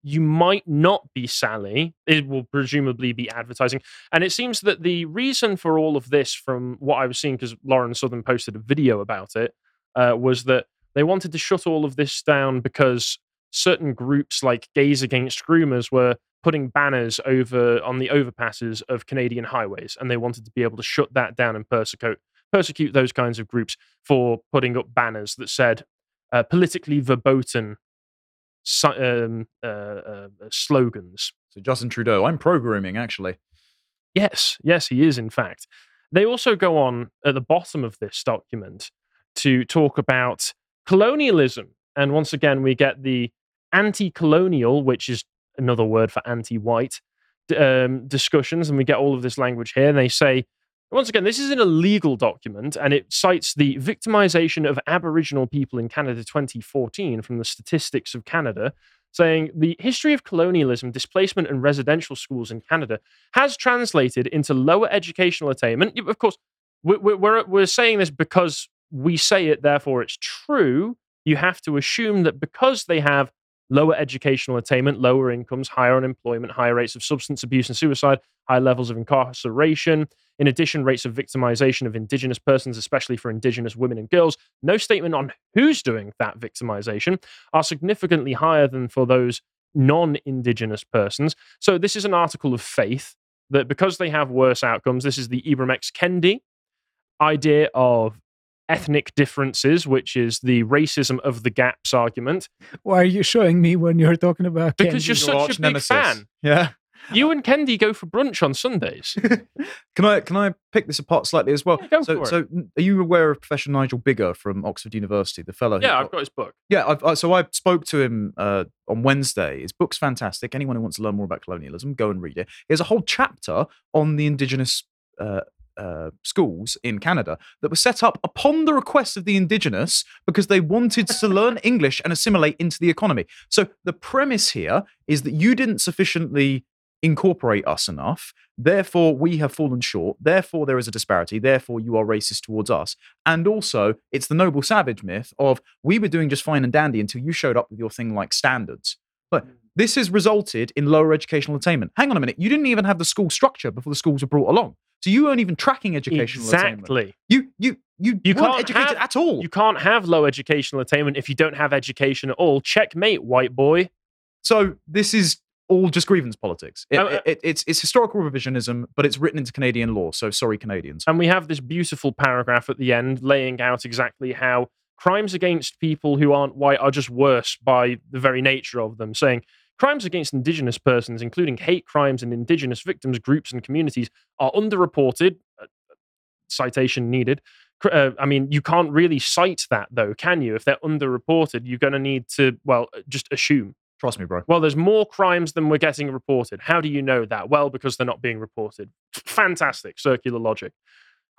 you might not be Sally, it will presumably be advertising. And it seems that the reason for all of this, from what I was seeing, because Lauren Southern posted a video about it, uh, was that they wanted to shut all of this down because certain groups like Gays Against Groomers were putting banners over on the overpasses of Canadian highways, and they wanted to be able to shut that down and persecute persecute those kinds of groups for putting up banners that said uh, politically verboten um, uh, uh, slogans. So Justin Trudeau, I'm pro grooming actually. Yes, yes, he is, in fact. They also go on at the bottom of this document to talk about colonialism. And once again, we get the anti colonial, which is another word for anti white, um, discussions. And we get all of this language here. And they say, once again, this is an illegal document and it cites the victimization of Aboriginal people in Canada 2014 from the Statistics of Canada, saying the history of colonialism, displacement, and residential schools in Canada has translated into lower educational attainment. Of course, we- we- we're, we're saying this because we say it, therefore it's true. You have to assume that because they have lower educational attainment, lower incomes, higher unemployment, higher rates of substance abuse and suicide, high levels of incarceration, in addition, rates of victimization of Indigenous persons, especially for Indigenous women and girls, no statement on who's doing that victimization, are significantly higher than for those non Indigenous persons. So, this is an article of faith that because they have worse outcomes, this is the Ibram X. Kendi idea of ethnic differences, which is the racism of the gaps argument. Why are you showing me when you're talking about Because Kendi? you're such a arch big nemesis. fan. Yeah. You and Kendi go for brunch on Sundays. Can I can I pick this apart slightly as well? Yeah, go so, for it. so are you aware of Professor Nigel Biggar from Oxford University, the fellow? who yeah, I've got his book. Yeah, I've, I, so I spoke to him uh, on Wednesday. His book's fantastic. Anyone who wants to learn more about colonialism, go and read it. He has a whole chapter on the indigenous uh, uh, schools in Canada that were set up upon the request of the indigenous because they wanted to learn English and assimilate into the economy. So the premise here is that you didn't sufficiently incorporate us enough. Therefore, we have fallen short. Therefore, there is a disparity. Therefore, you are racist towards us. And also, it's the noble savage myth of we were doing just fine and dandy until you showed up with your thing like standards. But this has resulted in lower educational attainment. Hang on a minute. You didn't even have the school structure before the schools were brought along. So you weren't even tracking educational attainment. Exactly. You you you, You can't educated have- at all. You can't have low educational attainment if you don't have education at all. Checkmate, white boy. So this is all just grievance politics. It- uh, it- it's it's historical revisionism, but it's written into Canadian law. So sorry, Canadians. And we have this beautiful paragraph at the end laying out exactly how crimes against people who aren't white are just worse by the very nature of them, saying crimes against indigenous persons, including hate crimes and indigenous victims groups and communities, are underreported. uh, Citation needed. Uh, I mean, you can't really cite that though, can you? If they're underreported, you're going to need to, well, uh, just assume. Trust me, bro. Well, there's more crimes than we're getting reported. How do you know that? Well, because they're not being reported. Fantastic circular logic.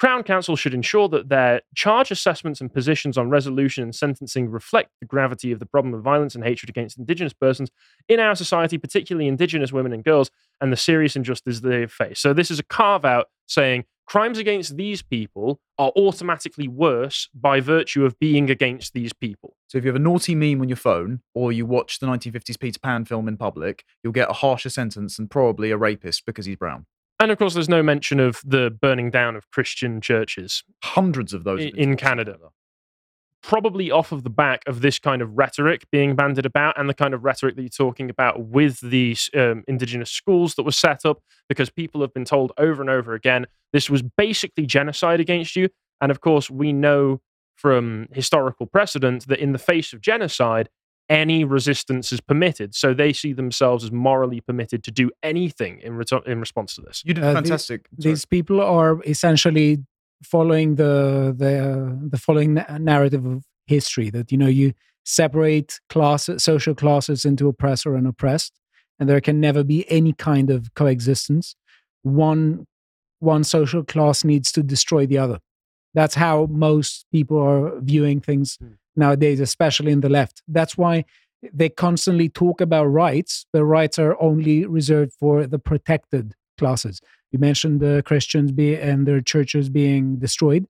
Crown Counsel should ensure that their charge assessments and positions on resolution and sentencing reflect the gravity of the problem of violence and hatred against Indigenous persons in our society, particularly Indigenous women and girls, and the serious injustice they face. So, this is a carve out saying crimes against these people are automatically worse by virtue of being against these people. So if you have a naughty meme on your phone, or you watch the 1950s Peter Pan film in public, you'll get a harsher sentence than probably a rapist because he's brown. And of course, there's no mention of the burning down of Christian churches, Hundreds of those I- have been in sourced Canada. probably off of the back of this kind of rhetoric being bandied about and the kind of rhetoric that you're talking about with these um, indigenous schools that were set up because people have been told over and over again this was basically genocide against you. And of course, we know from historical precedent that in the face of genocide, any resistance is permitted. So they see themselves as morally permitted to do anything in, reto- in response to this. You did Uh, fantastic. sorry. These people are essentially following the the the following na- narrative of history that you know you separate classes, social classes into oppressor and oppressed, and there can never be any kind of coexistence. One one social class needs to destroy the other. That's how most people are viewing things Hmm. Nowadays, especially in the left. That's why they constantly talk about rights. The rights are only reserved for the protected classes. You mentioned the Christians be and their churches being destroyed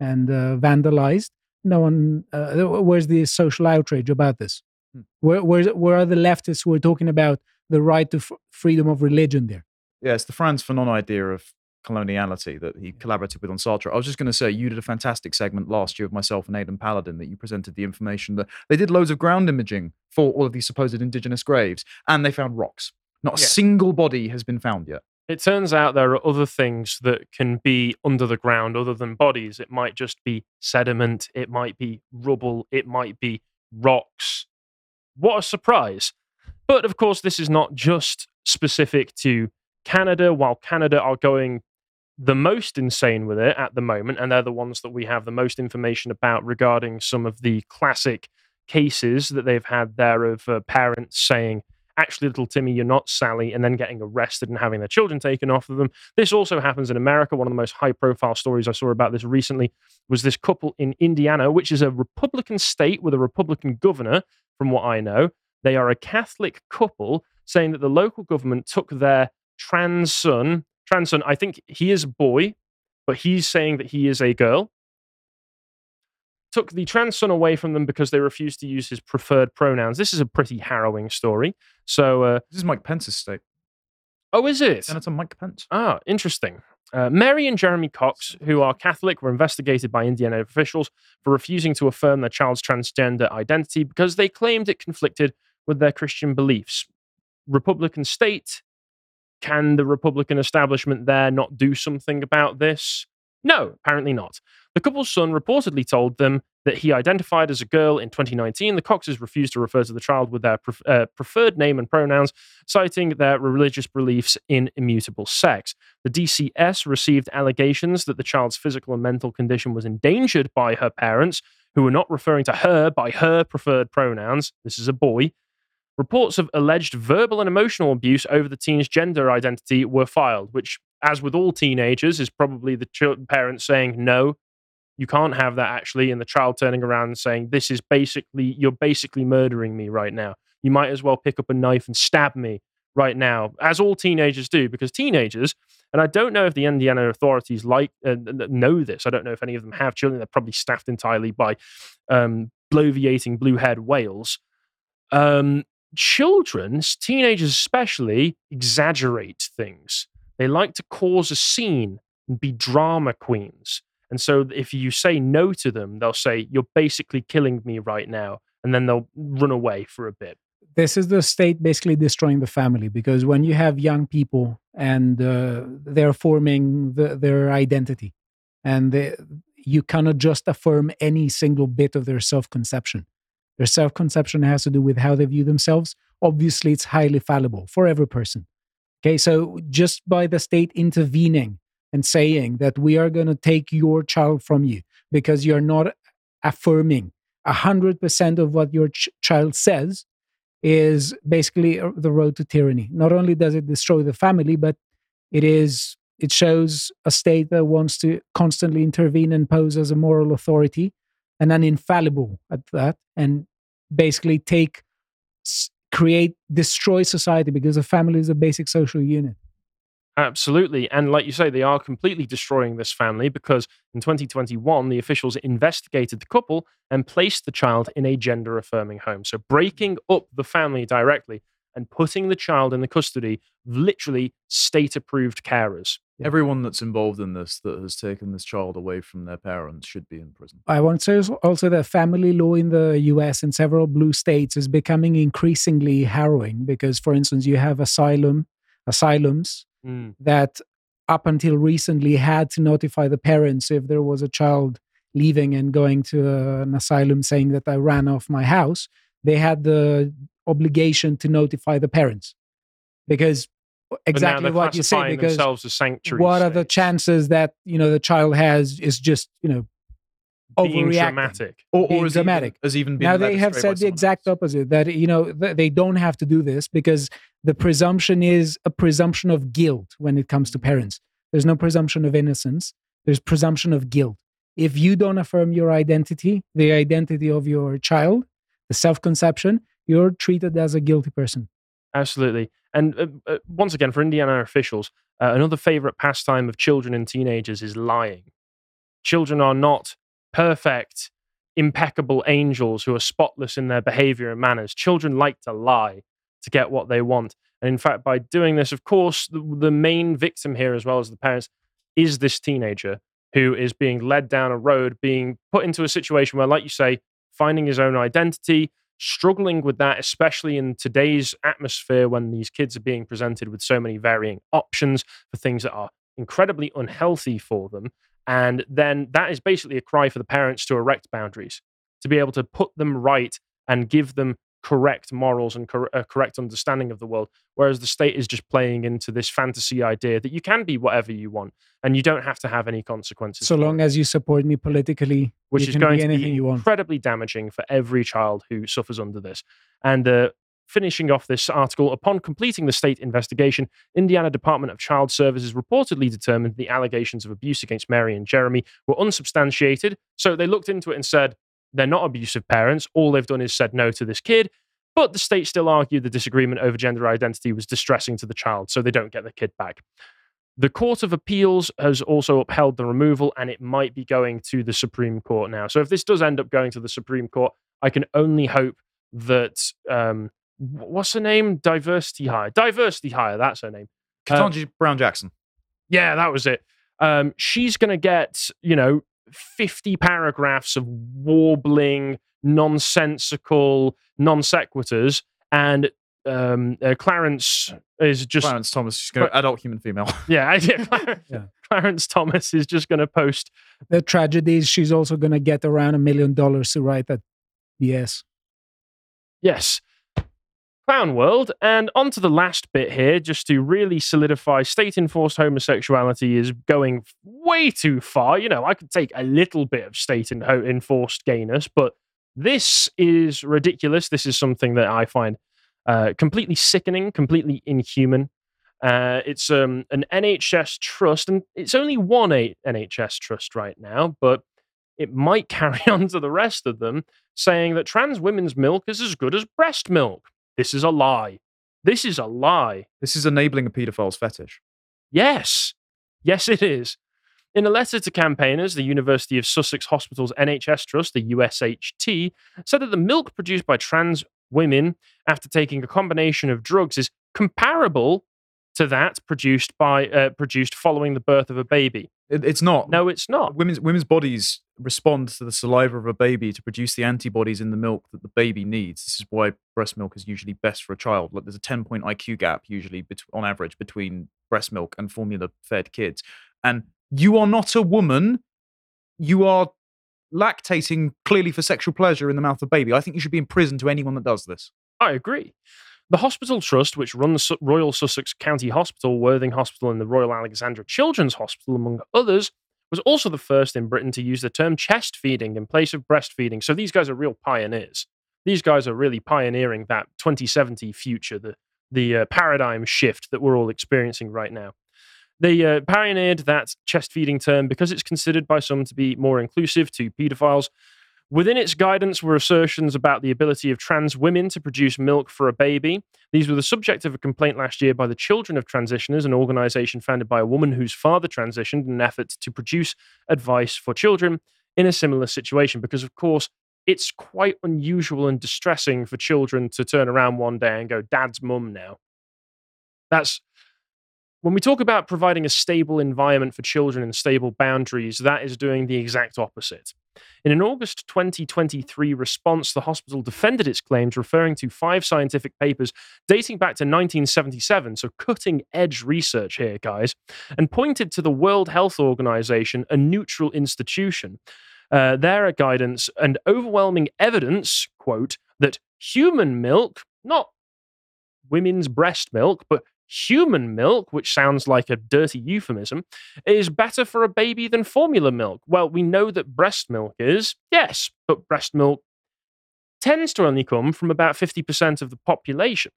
and uh, vandalized. No one. Uh, where's the social outrage about this? Hmm. Where, where, where are the leftists who are talking about the right to f- freedom of religion? There, Yeah, it's the Frantz Fanon idea of coloniality that he collaborated with on Sartre. I was just going to say, you did a fantastic segment last year of myself and Aiden Paladin that you presented the information that they did loads of ground imaging for all of these supposed indigenous graves and they found rocks. Not a Yeah. single body has been found yet. It turns out there are other things that can be under the ground other than bodies. It might just be sediment, it might be rubble, it might be rocks. What a surprise. But of course, this is not just specific to Canada, while Canada are going the most insane with it at the moment, and they're the ones that we have the most information about regarding some of the classic cases that they've had there of uh, parents saying, actually, little Timmy, you're not Sally, and then getting arrested and having their children taken off of them. This also happens in America. One of the most high profile stories I saw about this recently was this couple in Indiana, which is a Republican state with a Republican governor, from what I know. They are a Catholic couple saying that the local government took their trans son, trans son, I think he is a boy, but he's saying that he is a girl. Took the trans son away from them because they refused to use his preferred pronouns. This is a pretty harrowing story. So, uh, This is Mike Pence's state. oh, is it? Senator Mike Pence. Ah, interesting. Uh, Mary and Jeremy Cox, who are Catholic, were investigated by Indiana officials for refusing to affirm their child's transgender identity because they claimed it conflicted with their Christian beliefs. Republican state, can the Republican establishment there not do something about this? No, apparently not. The couple's son reportedly told them that he identified as a girl in 2019. The Coxes refused to refer to the child with their pref- uh, preferred name and pronouns, citing their religious beliefs in immutable sex. The DCS received allegations that the child's physical and mental condition was endangered by her parents, who were not referring to her by her preferred pronouns. This is a boy. Reports of alleged verbal and emotional abuse over the teen's gender identity were filed, which, as with all teenagers, is probably the ch- parents saying, no, you can't have that actually, and the child turning around and saying, this is basically, you're basically murdering me right now. You might as well pick up a knife and stab me right now, as all teenagers do, because teenagers, and I don't know if the Indiana authorities like uh, know this. I don't know if any of them have children. They're probably staffed entirely by um, bloviating blue-haired whales. Um, children, teenagers especially, exaggerate things. They like to cause a scene and be drama queens. And so if you say no to them, they'll say, You're basically killing me right now. And then they'll run away for a bit. This is the state basically destroying the family because when you have young people and uh, they're forming the, their identity and they, you cannot just affirm any single bit of their self conception their self conception has to do with how they view themselves. Obviously, it's highly fallible for every person. Okay, so just by the state intervening and saying that we are going to take your child from you because you're not affirming 100% of what your ch- child says is basically uh, the road to tyranny. Not only does it destroy the family, but it is it shows a state that wants to constantly intervene and pose as a moral authority and an infallible at that and basically take create destroy society because a family is a basic social unit. Absolutely. And like you say they are completely destroying this family because in 2021 the officials investigated the couple and placed the child in a gender affirming home. So breaking up the family directly and putting the child in the custody of literally state approved carers yeah. Everyone that's involved in this that has taken this child away from their parents should be in prison. I want to say also that family law in the US and several blue states is becoming increasingly harrowing because, for instance, you have asylum asylums mm. that up until recently had to notify the parents if there was a child leaving and going to an asylum saying that I ran off my house. They had the obligation to notify the parents. Because exactly what you say because themselves as sanctuary what are the chances that you know the child has is just you know being dramatic. Or, or as dramatic even, as even now they have said the exact else. opposite that you know they don't have to do this because the presumption is a presumption of guilt when it comes to mm-hmm. parents. There's no presumption of innocence. There's presumption of guilt. If you don't affirm your identity the identity of your child the self-conception you're treated as a guilty person absolutely and uh, uh, once again, for Indiana officials, uh, another favorite pastime of children and teenagers is lying. Children are not perfect, impeccable angels who are spotless in their behavior and manners. Children like to lie to get what they want. And in fact, by doing this, of course, the, the main victim here, as well as the parents, is this teenager who is being led down a road, being put into a situation where, like you say, finding his own identity, struggling with that, especially in today's atmosphere when these kids are being presented with so many varying options for things that are incredibly unhealthy for them. And then that is basically a cry for the parents to erect boundaries, to be able to put them right and give them correct morals and cor- a correct understanding of the world. Whereas the state is just playing into this fantasy idea that you can be whatever you want and you don't have to have any consequences. So long it. as you support me politically, which is going to be incredibly damaging for every child who suffers under this. And uh, finishing off this article, upon completing the state investigation, Indiana Department of Child Services reportedly determined the allegations of abuse against Mary and Jeremy were unsubstantiated. So they looked into it and said, they're not abusive parents. All they've done is said no to this kid. But the state still argued the disagreement over gender identity was distressing to the child, so they don't get the kid back. The Court of Appeals has also upheld the removal, and it might be going to the Supreme Court now. So if this does end up going to the Supreme Court, I can only hope that um, what's her name? Diversity Hire. Diversity Hire. That's her name. Uh, Brown Jackson. Yeah, that was it. Um, she's going to get you know 50 paragraphs of warbling, nonsensical non sequiturs. And um, uh, Clarence is just Clarence Thomas is going to adult human female. yeah, yeah, Clarence, Yeah. Clarence Thomas is just going to post The tragedy is she's also going to get around a million dollars to write that Yes. Yes. Clown World. And on to the last bit here, just to really solidify state enforced homosexuality is going way too far. You know, I could take a little bit of state enforced gayness, but this is ridiculous. This is something that I find uh, completely sickening, completely inhuman. Uh, it's um, an NHS trust, and it's only one NHS trust right now, but it might carry on to the rest of them saying that trans women's milk is as good as breast milk. This is a lie. This is a lie. This is enabling a paedophile's fetish. Yes. Yes, it is. In a letter to campaigners, the University of Sussex Hospitals NHS Trust, the USHT, said that the milk produced by trans women after taking a combination of drugs is comparable to that produced by uh, produced following the birth of a baby. It, it's not. No, it's not. Women's women's bodies respond to the saliva of a baby to produce the antibodies in the milk that the baby needs. This is why breast milk is usually best for a child. Like there's a 10 point IQ gap usually bet- on average between breast milk and formula fed kids. And you are not a woman. You are lactating clearly for sexual pleasure in the mouth of a baby. I think you should be in prison to anyone that does this. I agree. The Hospital Trust, which runs Royal Sussex County Hospital, Worthing Hospital, and the Royal Alexandra Children's Hospital, among others, was also the first in Britain to use the term chest feeding in place of breastfeeding. So these guys are real pioneers. These guys are really pioneering that 2070 future, the, the uh, paradigm shift that we're all experiencing right now. They uh, pioneered that chest feeding term because it's considered by some to be more inclusive to paedophiles. Within its guidance were assertions about the ability of trans women to produce milk for a baby. These were the subject of a complaint last year by the Children of Transitioners, an organization founded by a woman whose father transitioned in an effort to produce advice for children in a similar situation. Because, of course, it's quite unusual and distressing for children to turn around one day and go, Dad's mum now. That's when we talk about providing a stable environment for children and stable boundaries, that is doing the exact opposite. In an August 2023 response, the hospital defended its claims, referring to five scientific papers dating back to 1977, so cutting edge research here, guys, and pointed to the World Health Organization, a neutral institution. Uh, their guidance and overwhelming evidence, quote, that human milk, not women's breast milk, but human milk, which sounds like a dirty euphemism, is better for a baby than formula milk. Well, we know that breast milk is, yes, but breast milk tends to only come from about 50% of the population.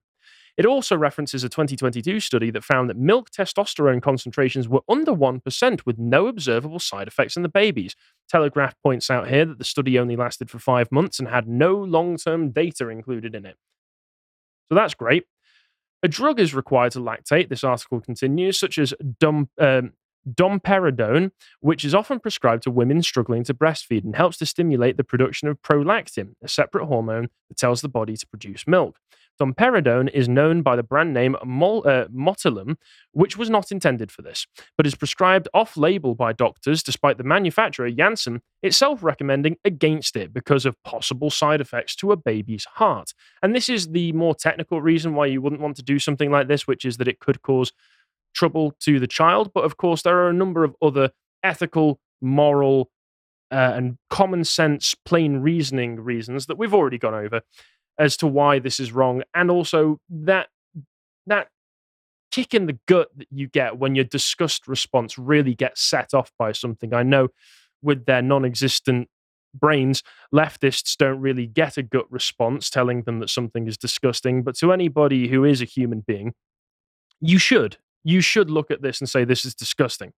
It also references a 2022 study that found that milk testosterone concentrations were under 1% with no observable side effects in the babies. Telegraph points out here that the study only lasted for five months and had no long term data included in it. So that's great. A drug is required to lactate, this article continues, such as dom, um, domperidone, which is often prescribed to women struggling to breastfeed and helps to stimulate the production of prolactin, a separate hormone that tells the body to produce milk. Domperidone is known by the brand name Mol- uh, Motilium, which was not intended for this, but is prescribed off label by doctors, despite the manufacturer, Janssen, itself recommending against it because of possible side effects to a baby's heart. And this is the more technical reason why you wouldn't want to do something like this, which is that it could cause trouble to the child. But of course, there are a number of other ethical, moral, uh, and common sense, plain reasoning reasons that we've already gone over as to why this is wrong, and also that that kick in the gut that you get when your disgust response really gets set off by something. I know with their non-existent brains, leftists don't really get a gut response telling them that something is disgusting, but to anybody who is a human being, you should. You should look at this and say this is disgusting.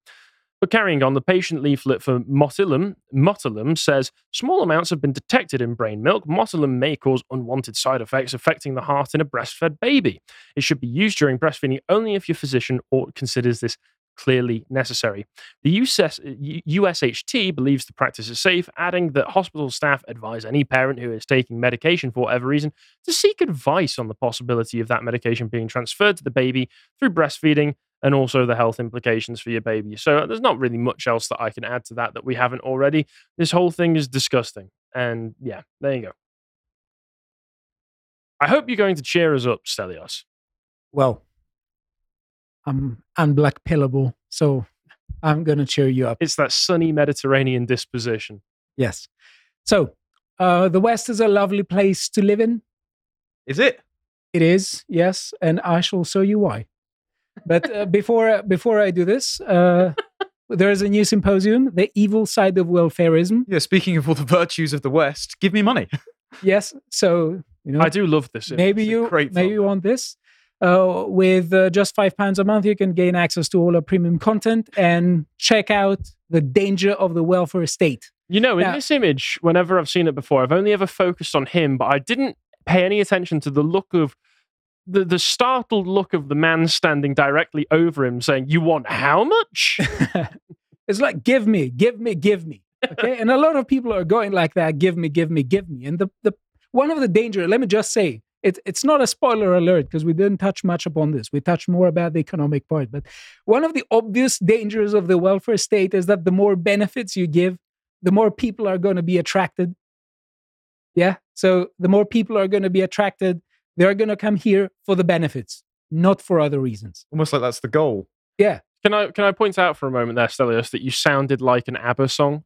But carrying on, the patient leaflet for Motilium, Motilium says small amounts have been detected in brain milk. Motilium may cause unwanted side effects affecting the heart in a breastfed baby. It should be used during breastfeeding only if your physician or considers this clearly necessary. The USHT believes the practice is safe, adding that hospital staff advise any parent who is taking medication for whatever reason to seek advice on the possibility of that medication being transferred to the baby through breastfeeding and also the health implications for your baby. So there's not really much else that I can add to that that we haven't already. This whole thing is disgusting. And yeah, there you go. I hope you're going to cheer us up, Stelios. Well, I'm unblackpillable, so I'm going to cheer you up. It's that sunny Mediterranean disposition. Yes. So, uh, the West is a lovely place to live in. Is it? It is, yes, and I shall show you why. But uh, before before I do this, uh, there is a new symposium, "The Evil Side of Welfareism." Yeah, speaking of all the virtues of the West, give me money. Yes, so you know, I do love this. maybe It's you great maybe film, you want this. Uh, with uh, just five pounds a month, you can gain access to all our premium content and check out the danger of the welfare state. You know, in Now- this image, whenever I've seen it before, I've only ever focused on him, but I didn't pay any attention to the look of the, the startled look of the man standing directly over him saying, You want how much? it's like give me, give me, give me. Okay, and a lot of people are going like that. Give me, give me, give me. And the the one of the danger. Let me just say. It, it's not a spoiler alert because we didn't touch much upon this. We touched more about the economic part. But one of the obvious dangers of the welfare state is that the more benefits you give, the more people are going to be attracted. Yeah. So the more people are going to be attracted, they're going to come here for the benefits, not for other reasons. Almost like that's the goal. Yeah. Can I can I point out for a moment there, Stelios, that you sounded like an ABBA song?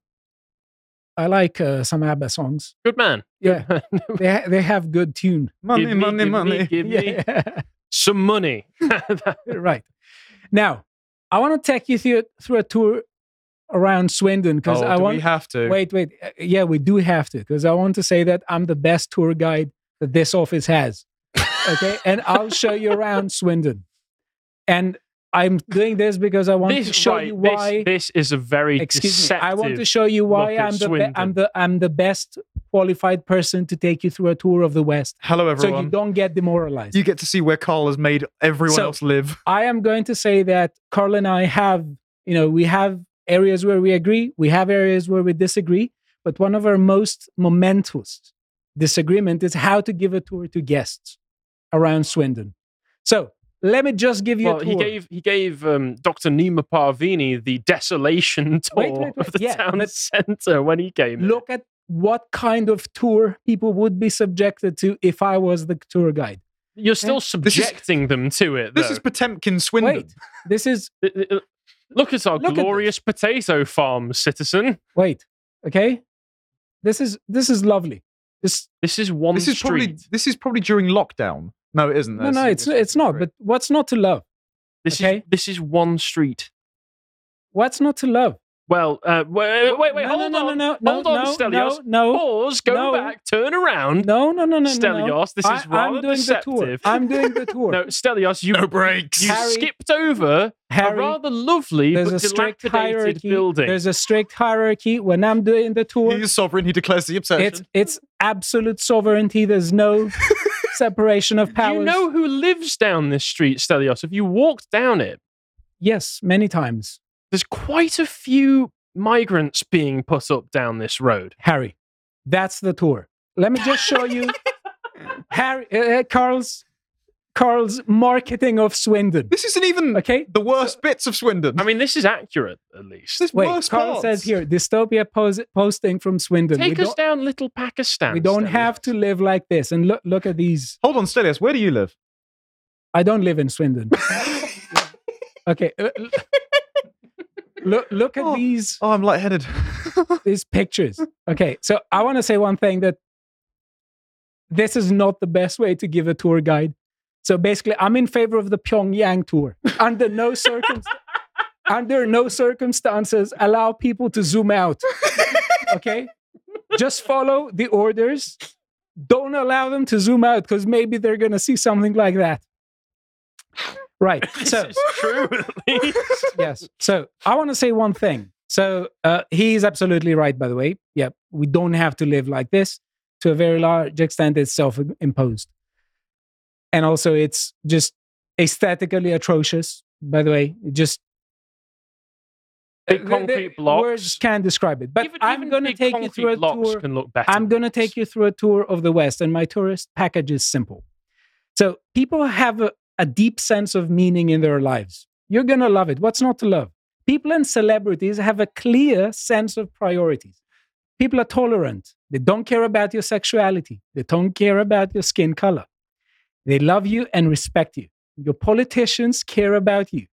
I like uh, some ABBA songs. Good man. Yeah. they, ha- they have good tune. Money, Give me, money, give me, money. give me Yeah. some money. right. Now, I want to take you through, through a tour around Swindon because Oh, I do want. we have to? Wait, wait. Uh, Yeah, we do have to because I want to say that I'm the best tour guide that this office has. Okay, and I'll show you around Swindon, and I'm doing this because I want this, to show right, you why. this, is a very excuse me. I want to show you why I'm the, be- I'm the I'm the best qualified person to take you through a tour of the West, Hello, everyone. so you don't get demoralized. You get to see where Carl has made everyone So- else live. I am going to say that Carl and I have, you know, we have areas where we agree, we have areas where we disagree, but one of our most momentous disagreement is how to give a tour to guests around Swindon. So let me just give you Well, a he gave he gave um, Dr. Neema Parvini the desolation tour Wait, wait, wait. of the Yeah, town but- centre when he came. in. Look at what kind of tour people would be subjected to if I was the tour guide. You're still This is- subjecting them to it. This is Potemkin Swindon. Wait, this is Look at our Look at glorious potato farm, citizen. wait, okay? This is this is lovely. This This is one This is street. probably this is probably during lockdown. No, it isn't. no, no, it's it's not. But what's not to love? This okay. is this is one street. What's not to love? Well, uh, wait, wait, wait, no, hold no, on, no, no, hold no, on, no, Stelios. No, no, Pause, go no. back, turn around. no, no, no, no, no, no. Stelios, this is I, rather I'm doing deceptive. the tour. I'm doing the tour. No, Stelios, you No breaks. you Harry- skipped over a rather lovely there's but a strict dilapidated hierarchy. building. There's a strict hierarchy when I'm doing the tour. He is sovereign. He declares the obsession. It's it's absolute sovereignty. There's no separation of powers. Do you know who lives down this street, Stelios? If you walked down it, Yes, many times, there's quite a few migrants being put up down this road. Harry. That's the tour. Let me just show you, Harry, uh, uh, Carl's, Carl's marketing of Swindon. this isn't even Okay, the worst bits of Swindon. I mean, this is accurate, at least. This Wait, worst Carl parts. says here, dystopia pos- posting from Swindon. Take we us don't, down Little Pakistan. we don't Stelios. have to live like this. And look, look at these. Hold on, Stelios. Where do you live? I don't live in Swindon. okay, uh, look, look at Oh. these Oh, I'm lightheaded. these pictures. Okay, so I want to say one thing that this is not the best way to give a tour guide. So basically, I'm in favor of the Pyongyang tour. Under no circum- under no circumstances allow people to zoom out. Okay, just follow the orders. Don't allow them to zoom out because maybe they're going to see something like that. Right. So true, yes. So I want to say one thing. So uh, he is absolutely right, by the way. Yeah, we don't have to live like this. To a very large extent, it's self-imposed, and also it's just aesthetically atrocious. By the way, it just Big concrete the blocks. Words can't describe it. But even, I'm going to take you through a tour. can look better. I'm going to take you through a tour of the West, and my tourist package is simple. So people have a, a deep sense of meaning in their lives. You're going to love it. What's not to love? People and celebrities have a clear sense of priorities. People are tolerant. They don't care about your sexuality. They don't care about your skin color. They love you and respect you. Your politicians care about you.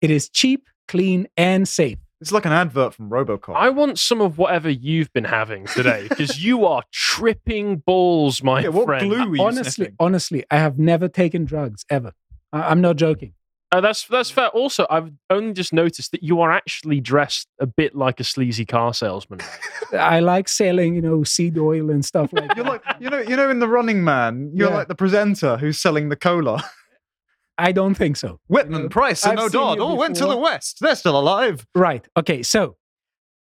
It is cheap, clean, and safe. It's like an advert from Robocop. I want some of whatever you've been having today because you are tripping balls, my yeah, what friend. glue are you honestly, sniffing? honestly, I have never taken drugs ever. I- I'm not joking. Uh, that's that's fair. Also, I've only just noticed that you are actually dressed a bit like a sleazy car salesman. I like selling, you know, seed oil and stuff like You're that. like, you know, you know, in the Running Man, you're Yeah. like the presenter who's selling the cola. I don't think so. Whitman, Uh, Price, and I've O'Dodd all went to the. West. They're still alive. Right. Okay. So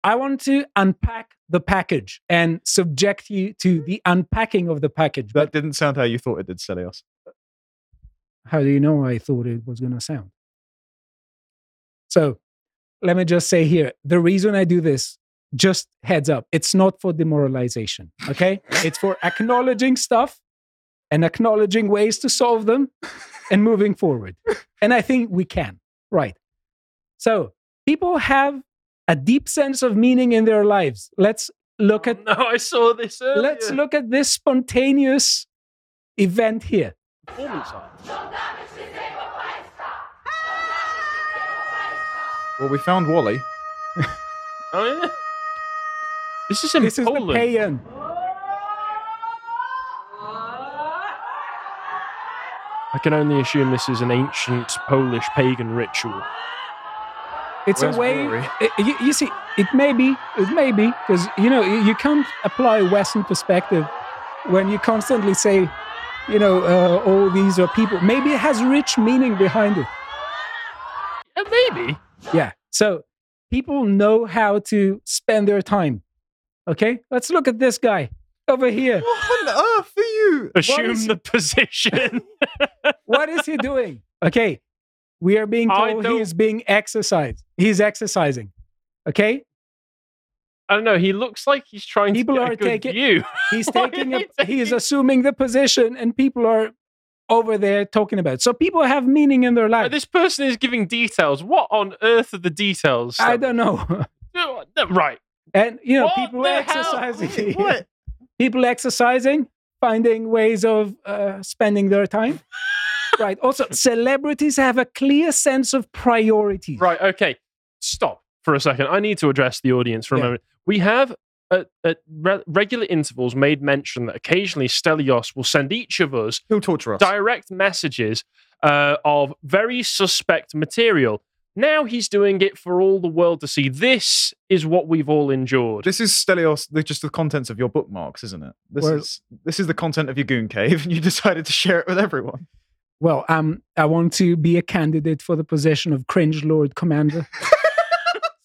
I want to unpack the package and subject you to the unpacking of the package. That But didn't sound how you thought it did, Stelios. How do you know I thought it was going to sound? So let me just say here the reason I do this, just heads up, it's not for demoralization. Okay. it's for acknowledging stuff and acknowledging ways to solve them and moving forward. And I think we can. Right. So people have a deep sense of meaning in their lives. Let's look at no, I saw this earlier. let's look at this spontaneous event here. Performance art. Well, we found Wally. Oh yeah. This is in This is the Poland. paean. I can only assume this is an ancient Polish pagan ritual. It's Where's a way. Rory? i- you, you see, it may be, it may be, because you know you, you can't apply Western perspective when you constantly say, you know, uh, all these are people. Maybe it has rich meaning behind it. Yeah, maybe. Yeah. So people know how to spend their time. Okay, let's look at this guy over here. What on earth are you? Assume is- the position. What is he doing? Okay, we are being told he is being exercised. He's exercising. Okay, I don't know. He looks like he's trying People to get are a good taking- view. he's taking a, he is assuming the position, and people are over there talking about. it. So people have meaning in their life. This person is giving details. What on earth are the details? I don't know. Right. And you know, What people exercising, What? people exercising, finding ways of uh, spending their time. right. Also, celebrities have a clear sense of priorities. Right. Okay. Stop for a second. I need to address the audience for a Yeah. moment. We have at, at re- regular intervals made mention that occasionally Stelios will send each of us He'll torture us. direct messages uh, of very suspect material. Now he's doing it for all the world to see. This is what we've all endured. This is Stelios, just the contents of your bookmarks, isn't it? This Well- is this is the content of your goon cave, and you decided to share it with everyone. Well, um, I want to be a candidate for the position of cringe lord commander.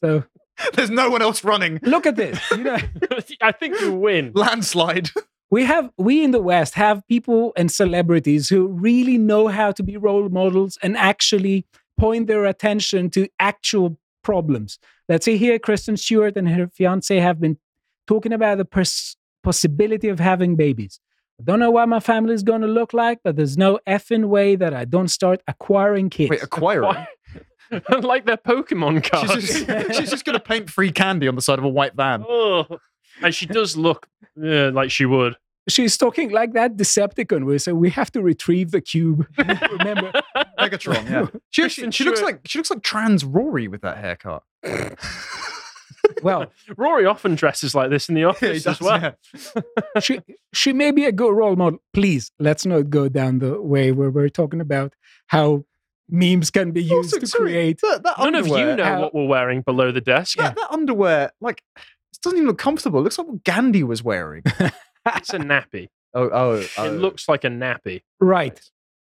so There's no one else running. look at this. You know, I think you win. Landslide. we have we in the West have people and celebrities who really know how to be role models and actually point their attention to actual problems. Let's say here, Kristen Stewart and her fiance have been talking about the pers- possibility of having babies. I don't know what my family is going to look like, but there's no effing way that I don't start acquiring kids. Wait, acquiring. Why? like their Pokemon cards. She's just, she's just going to paint free candy on the side of a white van. oh. And she does look uh, like she would. She's talking like that Decepticon, where so we have to retrieve the cube. Remember, Megatron, yeah. She, Kristen actually, she looks like she looks like trans Rory with that haircut. well, Rory often dresses like this in the Yeah, office he as well. yeah. she she may be a good role model. Please, let's not go down the way where we're talking about how memes can be used Also, to sorry, create. that, that None of you know How- what we're wearing below the desk. That, that underwear, like, it doesn't even look comfortable. It looks like what Gandhi was wearing. It's a nappy. oh, oh, oh. It looks like a nappy. Right.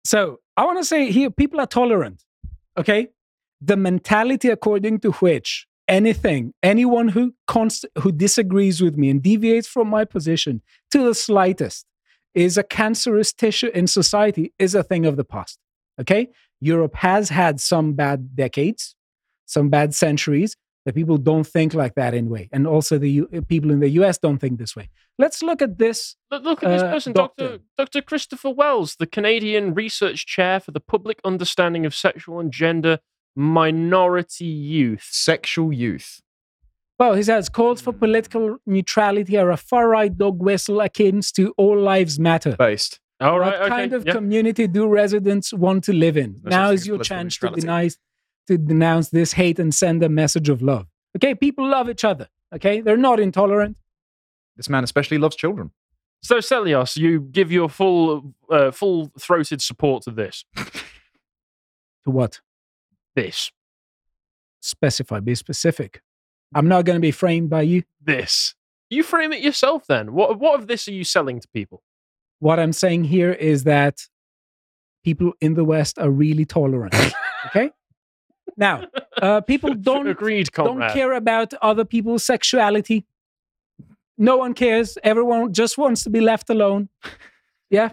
So I want to say here, people are tolerant. Okay, the mentality according to which anything, anyone who const- who disagrees with me and deviates from my position to the slightest is a cancerous tissue in society is a thing of the past. Okay, Europe has had some bad decades, some bad centuries. The people don't think like that anyway, and also the U- people in the U.S. don't think this way. Let's look at this. Look, look at this Uh, person, doctor. Dr. Dr. Kristopher Wells, the Canadian Research Chair for the Public Understanding of Sexual and Gender Minority Youth. Sexual youth. Well, he says calls for political neutrality are a far right dog whistle akin to all lives matter. Based. All right. what okay. kind of yeah. community do residents want to live in? No such now is your political chance to neutrality. denounce, to denounce this hate and send a message of love. Okay, people love each other. Okay, they're not intolerant. This man especially loves children. So Stelios, you give your full, uh, full-throated support to this. To what? This. Specify. Be specific. I'm not going to be framed by you. This. You frame it yourself. Then what? What of this are you selling to people? What I'm saying here is that people in the West are really tolerant. okay. Now, uh, people don't Agreed, don't care about other people's sexuality. No one cares. Everyone just wants to be left alone. Yeah.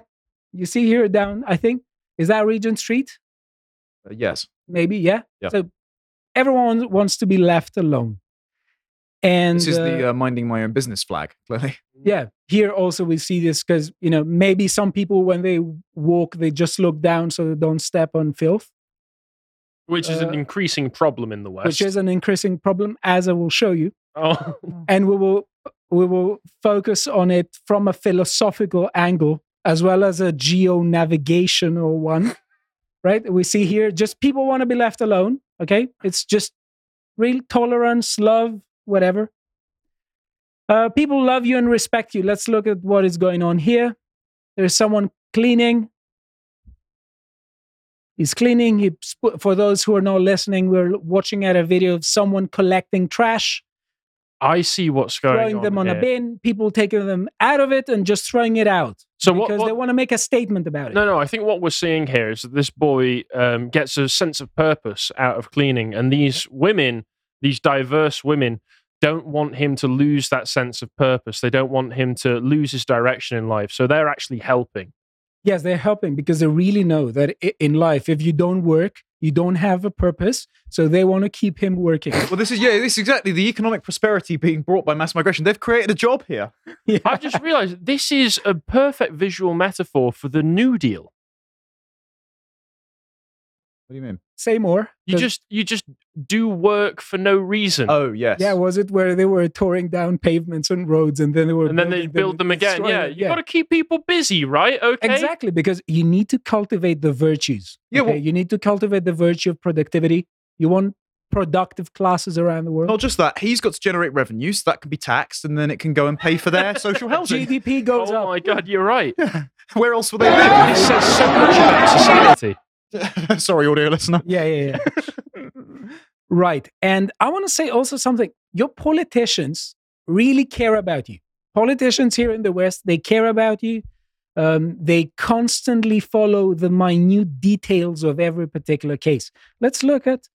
You see here down, I think, is that Regent Street? Uh, yes. Maybe, yeah. Yeah. So everyone wants to be left alone. And This is uh, the uh, minding my own business flag, clearly. yeah, here also we see this because, you know, maybe some people when they walk, they just look down so they don't step on filth, which is uh, an increasing problem in the West. which is an increasing problem, as I will show you. oh, and we will we will focus on it from a philosophical angle as well as a geo navigational one right we see here just people want to be left alone okay it's just real tolerance love whatever uh, people love you and respect you let's look at what is going on here there's someone cleaning he's cleaning he for those who are not listening we're watching at a video of someone collecting trash I see what's going throwing on. Throwing them on a bin, people taking them out of it and just throwing it out So what? because what they want to make a statement about it. no, no. I think what we're seeing here is that this boy um, gets a sense of purpose out of cleaning, and these women, these diverse women, don't want him to lose that sense of purpose. They don't want him to lose his direction in life. So they're actually helping. Yes, they're helping because they really know that in life, if you don't work, you don't have a purpose. So they want to keep him working. Well, this is yeah, this is exactly the economic prosperity being brought by mass migration. They've created a job here. Yeah. I've just realized this is a perfect visual metaphor for the New Deal. What do you mean? Say more. You just you just do work for no reason. Oh yes. yeah, was it where they were tearing down pavements and roads and then they were and then they build them again. Yeah, them? you got to keep people busy, right? Okay. Exactly, because you need to cultivate the virtues. Yeah, okay? well- you need to cultivate the virtue of productivity. You want productive classes around the world. Not just that, he's got to generate revenues that can be taxed, and then it can go and pay for their social housing. GDP goes Oh up. my god, you're right. Where else will they live? This says so much about society. Sorry, audio listener. Yeah, yeah, yeah. right. And I want to say also something. Your politicians really care about you. Politicians here in the West, they care about you. Um, they constantly follow the minute details of every particular case. Let's look at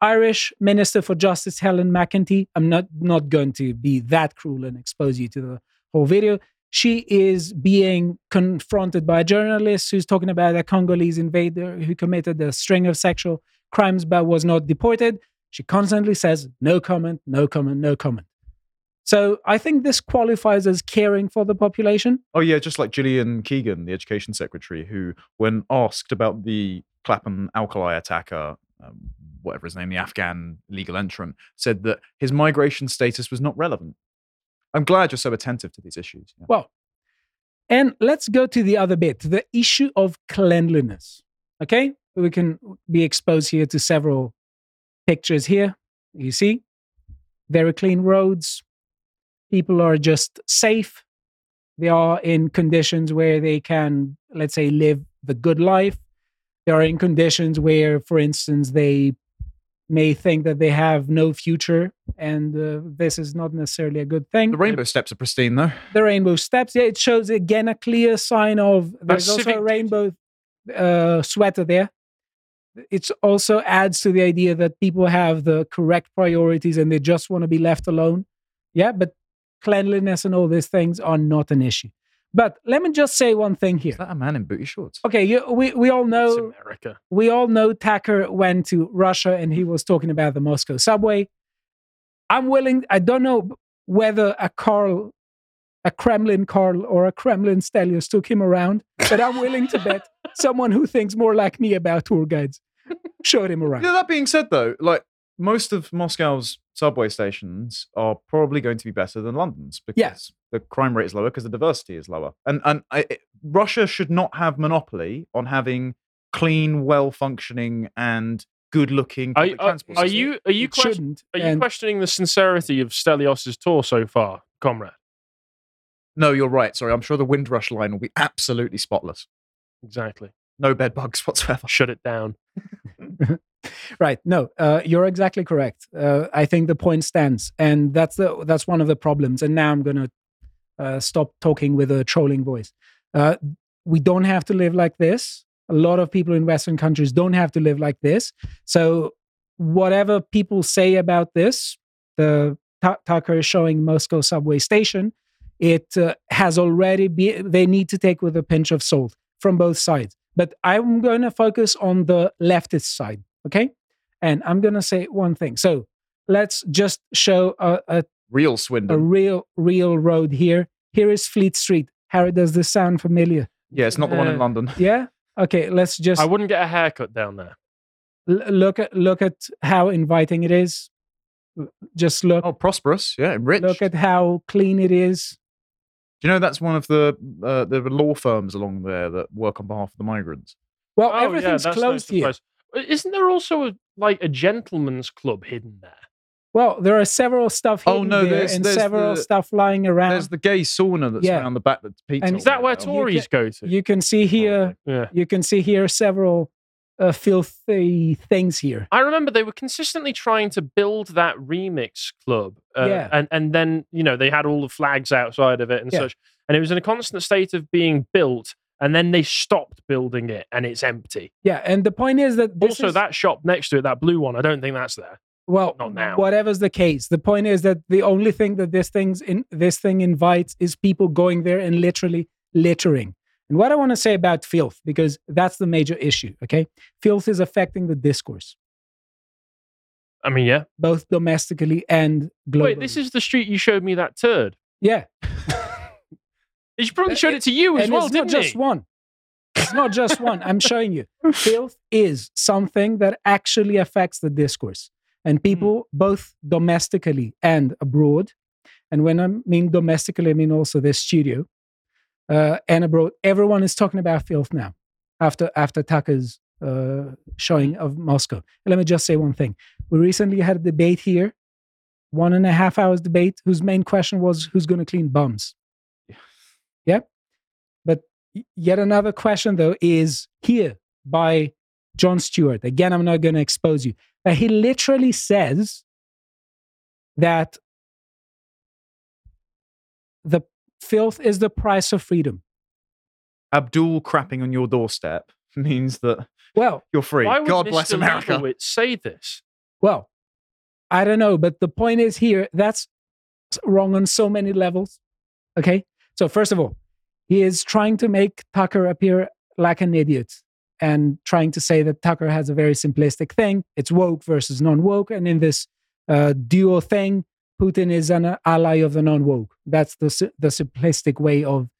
Irish Minister for Justice Helen McEntee. I'm not not going to be that cruel and expose you to the whole video. She is being confronted by a journalist who's talking about a Congolese invader who committed a string of sexual crimes but was not deported. She constantly says, no comment, no comment, no comment. So I think this qualifies as caring for the population. Oh yeah, just like Gillian Keegan, the education secretary, who, when asked about the Clapham alkali attacker, um, whatever his name, the Afghan legal entrant, said that his migration status was not relevant. I'm glad you're so attentive to these issues. Yeah. Well, and let's go to the other bit the issue of cleanliness. Okay. We can be exposed here to several pictures here. You see, very clean roads. People are just safe. They are in conditions where they can, let's say, live the good life. They are in conditions where, for instance, they may think that they have no future, and uh, this is not necessarily a good thing The rainbow steps are pristine, though. the rainbow steps. Yeah, it shows again a clear sign of there's also civic a rainbow uh, sweater there. It also adds to the idea that people have the correct priorities and they just want to be left alone. Yeah, but cleanliness and all these things are not an issue. But let me just say one thing here. Is that a man in booty shorts? Okay, you, we we all know It's America. we all know Tucker went to Russia and he was talking about the Moscow subway. I'm willing, I don't know whether a Carl, a Kremlin Carl or a Kremlin Stelios took him around, but I'm willing to bet someone who thinks more like me about tour guides showed him around. Yeah, that being said, though, like most of Moscow's subway stations are probably going to be better than London's because Yeah. the crime rate is lower because the diversity is lower. And and I, it- Russia should not have monopoly on having clean, well functioning, and good looking Are, public are, transport are system. you are you It question, shouldn't. are you and questioning the sincerity of Stelios's tour so far, comrade? No, you're right. Sorry, I'm sure the Windrush line will be absolutely spotless. Exactly. No bed bugs whatsoever. Shut it down. right. No uh, you're exactly correct. Uh, i think the point stands and that's the that's one of the problems and now i'm to uh, stop talking with a trolling voice. Uh, we don't have to live like this. A lot of people in western countries don't have to live like this. So whatever people say about this the Tu- tucker is showing moscow subway station it uh, has already been they need to take with a pinch of salt from both sides. But i'm going to focus on the leftist side okay and i'm going to say one thing so let's just show a, a, Real a real real road here here is fleet street how does this sound familiar yeah, it's not the one in Uh, London. yeah okay let's just I wouldn't get a haircut down there. l- look at look at how inviting it is L- just look Oh, prosperous. Yeah, rich. look at how clean it is Do you know that's one of the uh, the law firms along there that work on behalf of the migrants? well Oh, everything's that's no closed here surprise. Uh, Isn't there also a, like a gentleman's club hidden there? well there are several stuff Oh, no, there there's- and there's several the- stuff lying around There's the gay sauna that's Yeah. around the back That's Pete's And- Is that where. Tories go to? you can see here yeah. you can see here several uh, filthy things here. I remember they were consistently trying to build that remix club. Uh, Yeah. And, and then, you know, they had all the flags outside of it and Yeah. such. And it was in a constant state of being built. And then they stopped building it and it's empty. Yeah, and the point is that this also, is, that shop next to it, that blue one, I don't think that's there. well, not now. whatever's the case, the point is that the only thing that this thing's in this thing invites is people going there and literally littering. And what I want to say about filth, because that's the major issue. Okay, filth is affecting the discourse I mean, yeah. both domestically and globally. Wait, this is the street you showed me that turd. yeah, He probably showed it to you as and well, it's not didn't just he? one. It's not just one. I'm showing you. Filth is something that actually affects the discourse. Hmm. And people, both domestically and abroad, and when I mean domestically, I mean also this studio uh, and abroad, everyone is talking about filth now after, after Tucker's uh, showing of Moscow. And let me just say one thing. We recently had a debate here, one and a half hours debate, whose main question was who's going to clean bums? Yeah. But yet another question, though, is here by Jon Stewart. Again, I'm not going to expose you. But he literally says that the filth is the price of freedom. Abdul crapping on your doorstep means that Well, you're free. Why would God Mr. bless America. Leibowitz say this? well, I don't know, but the point is here that's wrong on so many levels. Okay. So, first of all, he is trying to make Tucker appear like an idiot and trying to say that Tucker has a very simplistic thing. It's woke versus non woke. And in this uh, duo thing, Putin is an ally of the non woke. That's the, the simplistic way of,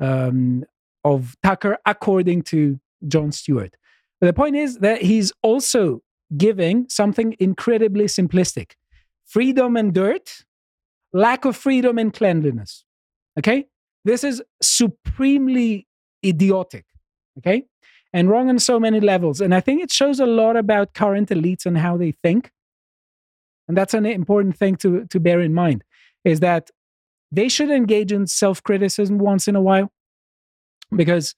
um, of Tucker, according to Jon Stewart. But the point is that he's also giving something incredibly simplistic freedom and dirt, lack of freedom and cleanliness. Okay? This is supremely idiotic. Okay? And wrong on so many levels. And I think it shows a lot about current elites and how they think. And that's an important thing to, to bear in mind is that they should engage in self criticism once in a while because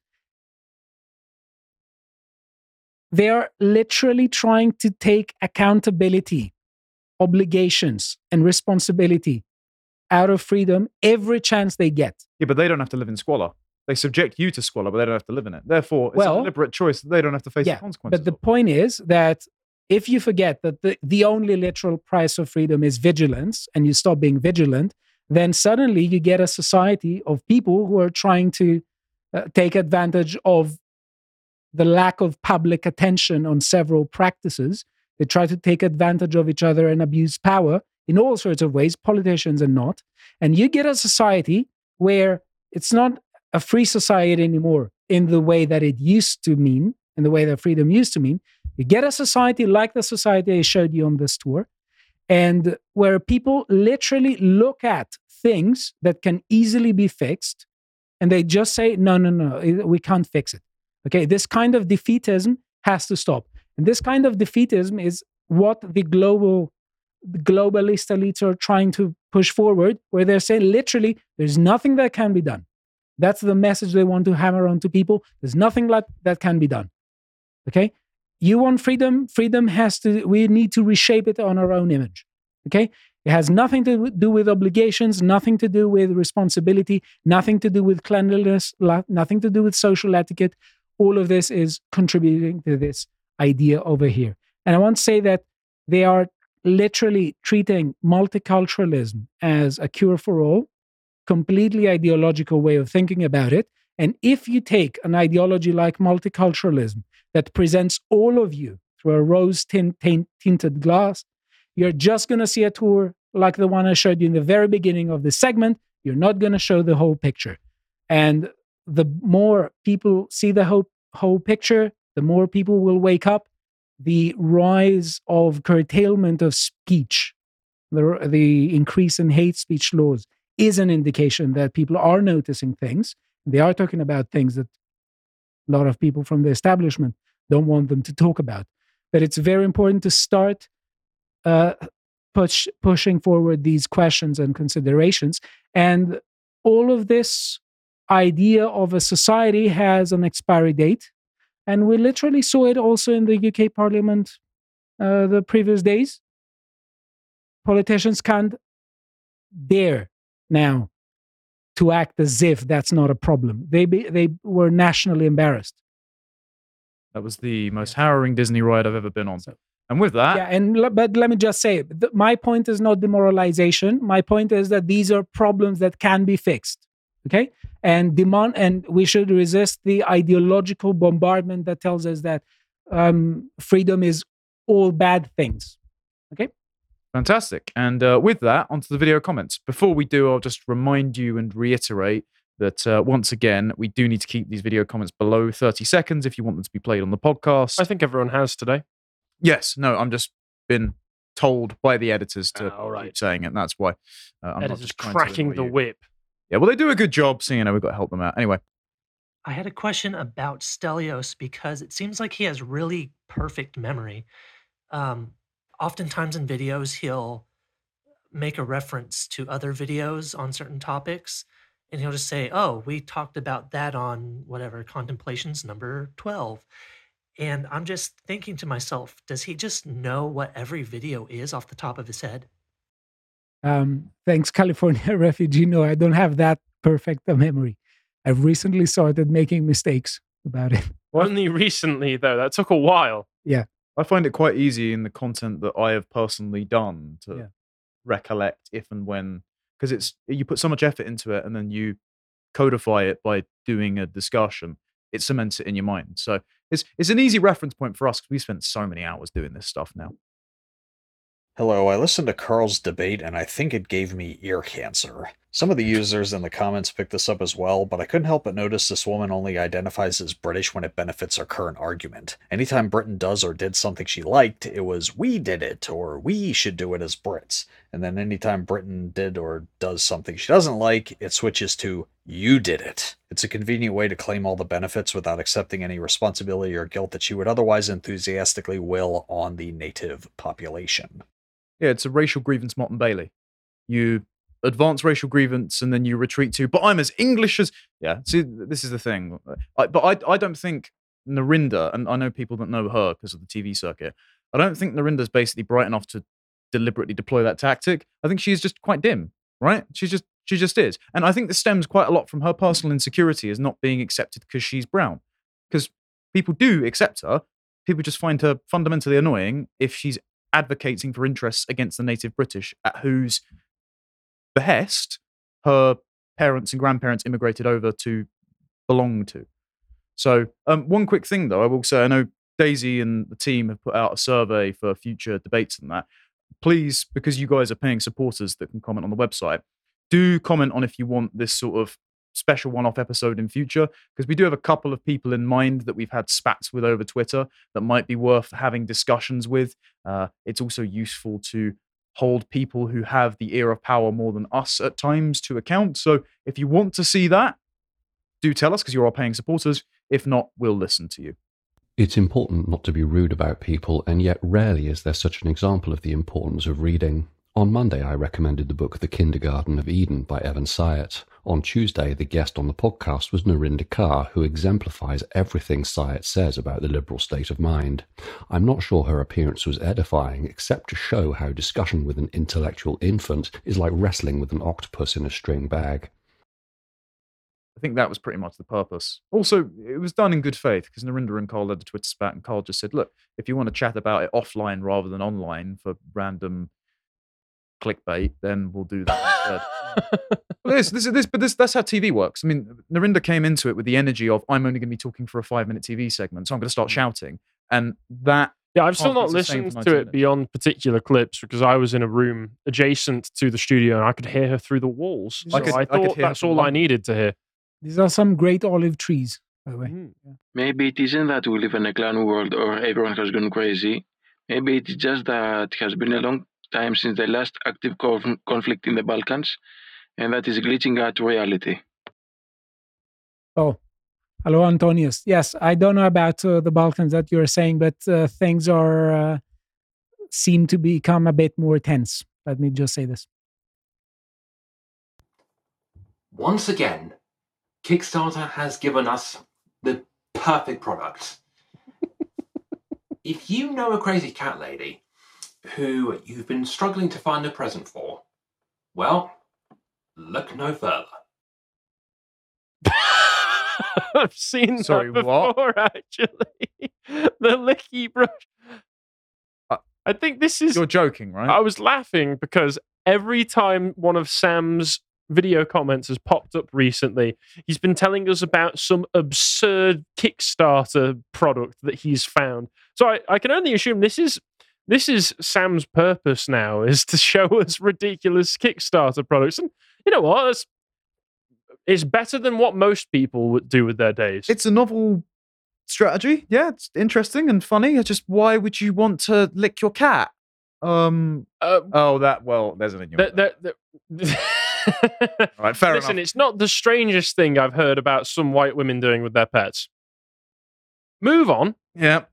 they are literally trying to take accountability, obligations, and responsibility out of freedom every chance they get. Yeah, but they don't have to live in squalor. They subject you to squalor, but they don't have to live in it. Therefore, it's Well- a deliberate choice that they don't have to face Yeah, the consequences. But the point is that if you forget that the, the only literal price of freedom is vigilance and you stop being vigilant, then suddenly you get a society of people who are trying to uh, take advantage of the lack of public attention on several practices. They try to take advantage of each other and abuse power in all sorts of ways, politicians and not. And you get a society where it's not a free society anymore in the way that it used to mean, in the way that freedom used to mean, You get a society like the society I showed you on this tour, and where people literally look at things that can easily be fixed and they just say, no, no, no, eh, we can't fix it. Okay, this kind of defeatism has to stop. And this kind of defeatism is what the global globalist elites are trying to push forward, where they're saying literally, there's nothing that can be done. That's the message they want to hammer on to people. There's nothing like that can be done. Okay? You want freedom, freedom has to, we need to reshape it on our own image. Okay? It has nothing to do with obligations, nothing to do with responsibility, nothing to do with cleanliness, nothing to do with social etiquette. All of this is contributing to this idea over here. And I want to say that they are literally treating multiculturalism as a cure for all, completely ideological way of thinking about it. And if you take an ideology like multiculturalism that presents all of you through a rose tinted glass, you're just going to see a tour like the one I showed you in the very beginning of this segment. You're not going to show the whole picture. And the more people see the whole, whole picture, the more people will wake up. The rise of curtailment of speech, the, the increase in hate speech laws is an indication that people are noticing things. They are talking about things that a lot of people from the establishment don't want them to talk about. But it's very important to start uh, push, pushing forward these questions and considerations. And all of this idea of a society has an expiry date. And we literally saw it also in the UK Parliament uh, the previous days. Politicians can't dare now to act as if that's not a problem. They, be, they were nationally embarrassed. That was the most harrowing Disney ride I've ever been on. So, and with that, yeah, and but let me just say, th- my point is not demoralization. My point is that these are problems that can be fixed. Okay, and demand, and we should resist the ideological bombardment that tells us that um, freedom is all bad things. Okay. Fantastic. And uh, with that, onto the video comments. Before we do, I'll just remind you and reiterate that uh, once again, we do need to keep these video comments below 30 seconds if you want them to be played on the podcast. I think everyone has today. Yes, no, I'm just been told by the editors to ah, all right. keep saying it. And that's why uh, I'm editors cracking the whip. Yeah, well, they do a good job. So, you know, we've got to help them out. Anyway. I had a question about Stelios because it seems like he has really perfect memory. Um, oftentimes in videos, he'll make a reference to other videos on certain topics and he'll just say, "Oh, we talked about that on whatever contemplations number 12." And I'm just thinking to myself, does he just know what every video is off the top of his head? Um, thanks, California refugee. No, I don't have that perfect a memory. I've recently started making mistakes about it. Only recently, though. That took a while. Yeah. I find it quite easy in the content that I have personally done to yeah. recollect if and when, because it's you put so much effort into it and then you codify it by doing a discussion. It cements it in your mind. So it's it's an easy reference point for us because we spent so many hours doing this stuff now. Hello, I listened to Carl's debate and I think it gave me ear cancer. Some of the users in the comments picked this up as well, but I couldn't help but notice this woman only identifies as British when it benefits her current argument. Anytime Britain does or did something she liked, it was we did it or we should do it as Brits. And then anytime Britain did or does something she doesn't like, it switches to you did it. It's a convenient way to claim all the benefits without accepting any responsibility or guilt that she would otherwise enthusiastically will on the native population. Yeah, it's a racial grievance, Martin Bailey. You advance racial grievance and then you retreat to, but I'm as English as. Yeah, see, this is the thing. I, but I, I don't think Narinder, and I know people that know her because of the TV circuit, I don't think Narinder's basically bright enough to deliberately deploy that tactic. I think she's just quite dim, right? She's just she just is. And I think this stems quite a lot from her personal insecurity as not being accepted because she's brown. Because people do accept her. People just find her fundamentally annoying if she's advocating for interests against the native British, at whose behest her parents and grandparents immigrated over to belong to. So, um, one quick thing though, I will say, I know Daisy and the team have put out a survey for future debates and that. Please, because you guys are paying supporters that can comment on the website, do comment on if you want this sort of special one-off episode in future because we do have a couple of people in mind that we've had spats with over Twitter that might be worth having discussions with. Uh, it's also useful to hold people who have the ear of power more than us at times to account. So if you want to see that, do tell us because you're our paying supporters. If not, we'll listen to you. It's important not to be rude about people, and yet rarely is there such an example of the importance of reading. On Monday, I recommended the book The Kindergarten of Eden by Evan Sayet. On Tuesday, the guest on the podcast was Narinder Kaur, who exemplifies everything Sayet says about the liberal state of mind. I'm not sure her appearance was edifying, except to show how discussion with an intellectual infant is like wrestling with an octopus in a string bag. I think that was pretty much the purpose. Also, it was done in good faith because Narinder and Carl led a Twitter spat, and Carl just said, "Look, if you want to chat about it offline rather than online for random clickbait, then we'll do that instead." well, this, this, this, but this, that's how TV works. I mean, Narinder came into it with the energy of, "I'm only going to be talking for a five-minute TV segment, so I'm going to start shouting," and that. Yeah, I've still not Parkinson's listened to it minutes. beyond particular clips because I was in a room adjacent to the studio and I could hear her through the walls. So I I, could- I thought hear her that's all I needed to hear. These are some great olive trees, by the way. Mm-hmm. Maybe it isn't that we live in a clan world or everyone has gone crazy. Maybe it's just that it has been a long time since the last active conf- conflict in the Balkans, and that is glitching out reality. Oh, hello, Antonius. Yes, I don't know about uh, the Balkans that you're saying, but uh, things are uh, seem to become a bit more tense. Let me just say this. Once again, Kickstarter has given us the perfect product. if you know a crazy cat lady who you've been struggling to find a present for, well, look no further. I've seen Sorry, that what? before, actually. the licky brush. Uh, I think this is. You're joking, right? I was laughing because every time one of Sam's video comments has popped up recently, he's been telling us about some absurd Kickstarter product that he's found. So I, I can only assume this is this is Sam's purpose now is to show us ridiculous Kickstarter products. And you know what? It's, it's better than what most people would do with their days. it's a novel strategy. Yeah, it's interesting and funny. It's just why would you want to lick your cat? Um. Uh, Oh, that. Well, there's an innuendo. that, that, that- All right, fair Listen, enough. it's not the strangest thing I've heard about some white women doing with their pets. Move on. Yeah.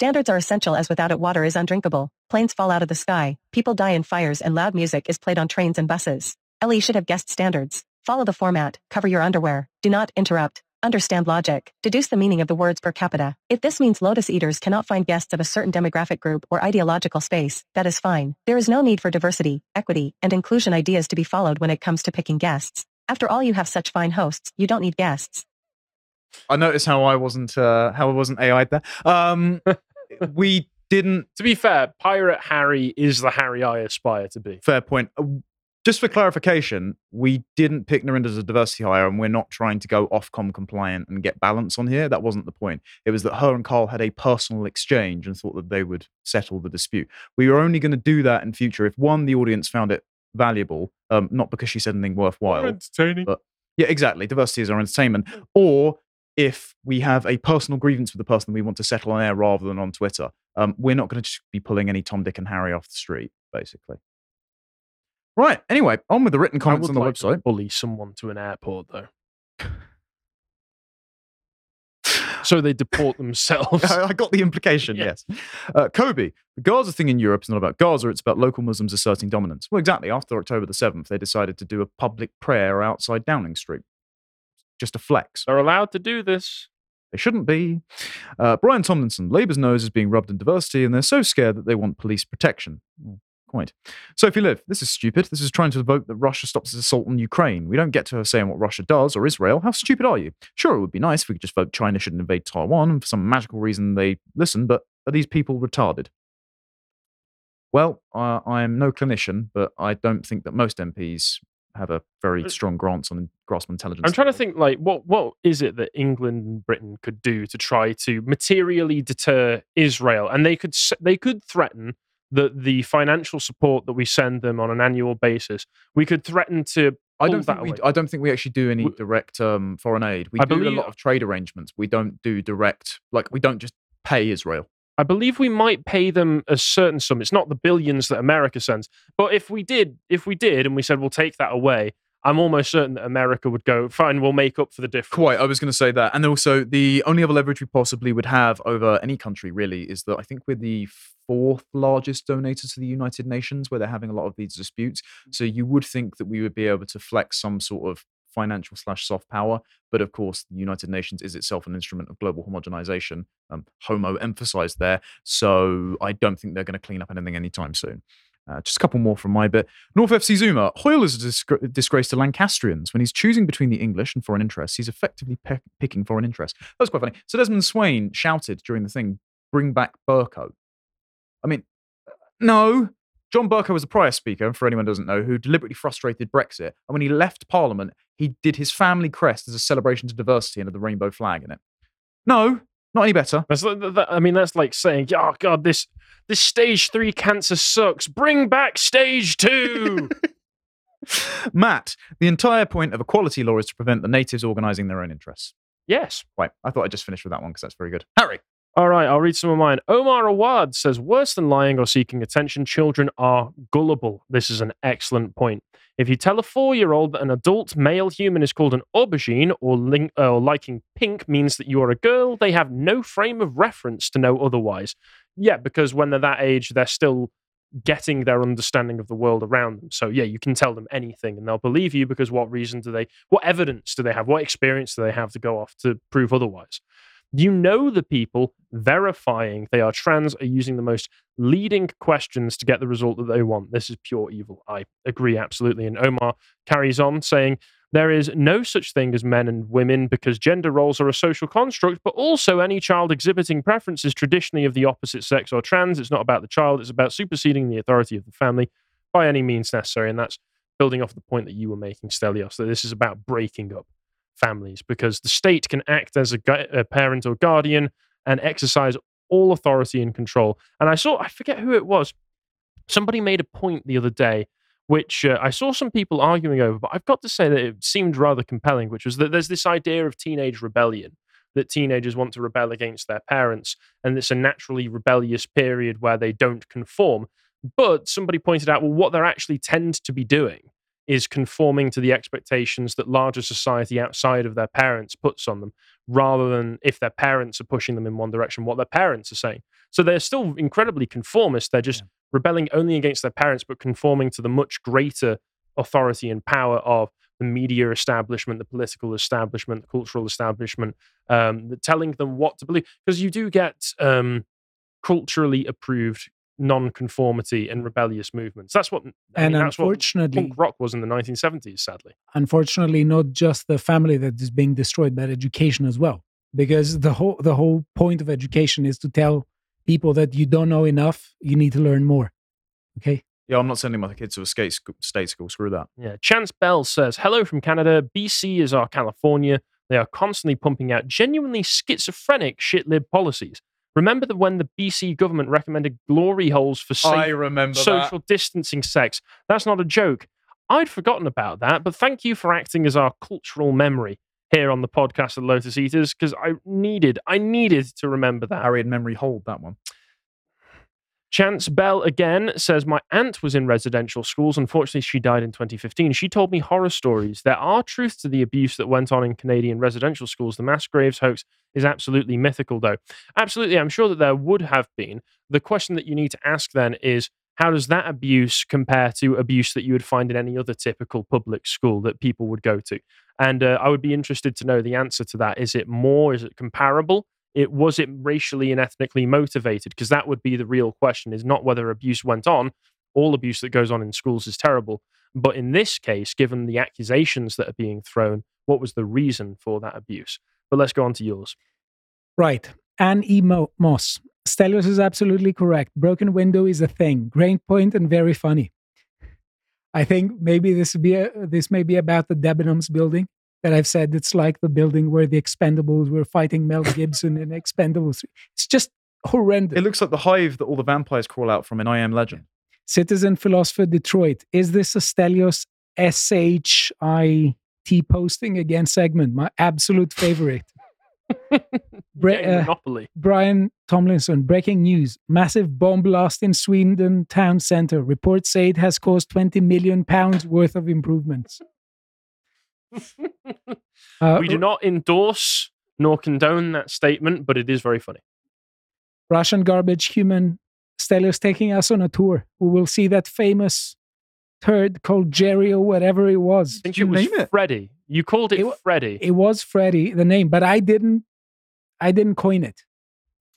Standards are essential as without it water is undrinkable, planes fall out of the sky, people die in fires and loud music is played on trains and buses. LE should have guest standards. Follow the format, cover your underwear, do not interrupt, understand logic, deduce the meaning of the words per capita. If this means lotus eaters cannot find guests of a certain demographic group or ideological space, that is fine. There is no need for diversity, equity, and inclusion ideas to be followed when it comes to picking guests. After all you have such fine hosts, you don't need guests. I noticed how I wasn't. Uh, how I wasn't AI'd there. Um. we didn't. To be fair, Pirate Harry is the Harry I aspire to be. Fair point. Uh, Just for clarification, we didn't pick Narinder as a diversity hire, and we're not trying to go Ofcom compliant and get balance on here. That wasn't the point. It was that her and Carl had a personal exchange and thought that they would settle the dispute. We were only going to do that in future if one, the audience found it valuable, um, not because she said anything worthwhile. entertaining. But yeah, exactly. Diversity is our entertainment. Or if we have a personal grievance with the person we want to settle on air rather than on Twitter, um, we're not going to just be pulling any Tom, Dick, and Harry off the street, basically. Right. Anyway, on with the written comments on the like to website. bully someone to an airport, though. so they deport themselves. I got the implication, Yeah. yes. Uh, Kobe, the Gaza thing in Europe is not about Gaza, it's about local Muslims asserting dominance. Well, exactly. After October the 7th, they decided to do a public prayer outside Downing Street. Just a flex. They're allowed to do this. They shouldn't be. Uh, Brian Tomlinson, Labour's nose is being rubbed in diversity, and they're so scared that they want police protection. Mm, Quite. Sophie Liv, this is stupid. This is trying to vote that Russia stops its assault on Ukraine. We don't get to her saying what Russia does or Israel. How stupid are you? Sure, it would be nice if we could just vote China shouldn't invade Taiwan, and for some magical reason they listen, but are these people retarded? Well, uh, I am no clinician, but I don't think that most MPs have a very strong grasp on grasp on intelligence. I'm trying to think, like, what what is it that England and Britain could do to try to materially deter Israel? And they could they could threaten the the financial support that we send them on an annual basis, we could threaten to. I don't think we. away. I don't think we actually do any direct um, foreign aid. We I do a lot of trade arrangements. We don't do direct. Like we don't just pay Israel. I believe we might pay them a certain sum. It's not the billions that America sends, but if we did, if we did, and we said we'll take that away, I'm almost certain that America would go fine. We'll make up for the difference. Quite. I was going to say that. And also, the only other leverage we possibly would have over any country really is that I think we're the fourth largest donor to the United Nations, where they're having a lot of these disputes. Mm. So you would think that we would be able to flex some sort of financial slash soft power. But of course, the United Nations is itself an instrument of global homogenization, um, homo emphasized there. So I don't think they're going to clean up anything anytime soon. Uh, just a couple more from my bit. North FC Zuma. Hoyle is a disgra- disgrace to Lancastrians. When he's choosing between the English and foreign interests, he's effectively pe- picking foreign interests. That was quite funny. So Desmond Swayne shouted during the thing, bring back Bercow. I mean, no. John Bercow was a prior speaker, for anyone who doesn't know, who deliberately frustrated Brexit. And when he left Parliament, he did his family crest as a celebration to diversity and had the rainbow flag in it. No, not any better. That's, li- th- th- I mean, that's like saying, "Oh God, this this stage three cancer sucks. Bring back stage two. Matt, the entire point of equality law is to prevent the natives organising their own interests. yes. Right, I thought I'd just finish with that one because that's very good. Harry. All right, I'll read some of mine. Omar Awad says, worse than lying or seeking attention, children are gullible. This is an excellent point. If you tell a four year old that an adult male human is called an aubergine or, uh, or liking pink means that you are a girl, they have no frame of reference to know otherwise. Yeah, because when they're that age, they're still getting their understanding of the world around them. So, yeah, you can tell them anything and they'll believe you because what reason do they, what evidence do they have? What experience do they have to go off to prove otherwise? You know the people verifying they are trans are using the most leading questions to get the result that they want. This is pure evil. I agree absolutely. And Omar carries on saying, there is no such thing as men and women because gender roles are a social construct, but also any child exhibiting preferences traditionally of the opposite sex or trans. It's not about the child, it's about superseding the authority of the family by any means necessary. And that's building off the point that you were making, Stelios, that this is about breaking up families because the state can act as a, gu- a parent or guardian and exercise all authority and control. And I saw, I forget who it was, somebody made a point the other day, which uh, I saw some people arguing over, but I've got to say that it seemed rather compelling, which was that there's this idea of teenage rebellion. That teenagers want to rebel against their parents, and it's a naturally rebellious period where they don't conform. But somebody pointed out, well, what they're actually tend to be doing is conforming to the expectations that larger society outside of their parents puts on them, rather than if their parents are pushing them in one direction, what their parents are saying. So they're still incredibly conformist. They're just rebelling only against their parents, but conforming to the much greater authority and power of the media establishment, the political establishment, the cultural establishment, um, telling them what to believe. Because you do get um, culturally approved non-conformity and rebellious movements. That's what, I And mean, that's what unfortunately- punk rock was in the 1970s. Sadly, unfortunately not just the family that is being destroyed but education as well because the whole the whole point of education is to tell people that you don't know enough you need to learn more okay Yeah, I'm not sending my kids to a skate school, state school. Screw that. Yeah. Chance Bell says, Hello from Canada. BC is our California. They are constantly pumping out genuinely schizophrenic shit lib policies. Remember that when the BC government recommended glory holes for safe social distancing sex? That's not a joke. I'd forgotten about that, but thank you for acting as our cultural memory here on the podcast of Lotus Eaters because I needed, I needed to remember that. Harry and memory hold that one. Chance Bell again says, My aunt was in residential schools. Unfortunately, she died in 2015. She told me horror stories. There are truths to the abuse that went on in Canadian residential schools. The mass graves hoax is absolutely mythical, though. Absolutely, I'm sure that there would have been. The question that you need to ask then is, how does that abuse compare to abuse that you would find in any other typical public school that people would go to? And uh, I would be interested to know the answer to that. Is it more? Is it comparable? It was it racially and ethnically motivated? Because that would be the real question: is not whether abuse went on. All abuse that goes on in schools is terrible, but in this case, given the accusations that are being thrown, what was the reason for that abuse? But let's go on to yours. right anne e Mo- moss stelios is absolutely correct broken window is a thing great point and very funny i think maybe this be a, this may be about the debenhams building that i've said it's like the building where the expendables were fighting mel gibson in expendables it's just horrendous. It looks like the hive that all the vampires crawl out from in I Am Legend. Citizen Philosopher Detroit. Is this a Stelios SHIT posting again segment? My absolute favorite. Bre- uh, Monopoly. Brian Tomlinson, breaking news. Massive bomb blast in Swindon town centre. Reports say it has caused 20 million pounds worth of improvements. Uh, we do not endorse nor condone that statement, but it is very funny. Russian garbage human Stelios taking us on a tour. We will see that famous turd called Jerry or whatever it was. I think it was Freddy. You called it, It wa- Freddy. It was Freddy, the name, but I didn't. I didn't coin it.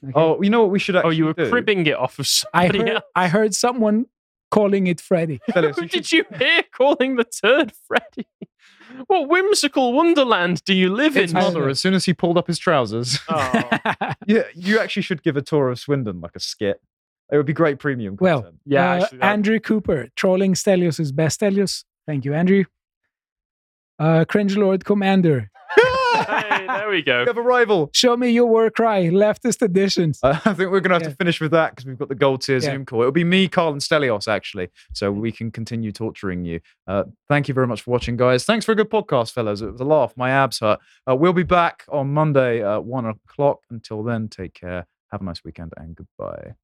Okay? Oh, you know what we should oh, you were do? cribbing it off of I somebody heard. else. I heard someone calling it Freddy. Who did you hear calling the turd Freddy? What whimsical wonderland do you live His in? mother, as soon as he pulled up his trousers. Oh. yeah, you actually should give a tour of Swindon like a skit. It would be great premium Well, content. Yeah, uh, actually, that- Andrew Cooper trolling Stelios is best Stelios. Thank you, Andrew. Uh, Cringe Lord Commander, hey, there we go. we have a rival. show me your war cry. Leftist editions. Uh, I think we're going to have Yeah. to finish with that because we've got the gold tier Yeah. Zoom call. It'll be me, Carl, and Stelios, actually. So we can continue torturing you. Uh, thank you very much for watching, guys. Thanks for a good podcast, fellas. It was a laugh. My abs hurt. Uh, we'll be back on Monday at one o'clock. Until then, take care. Have a nice weekend and goodbye.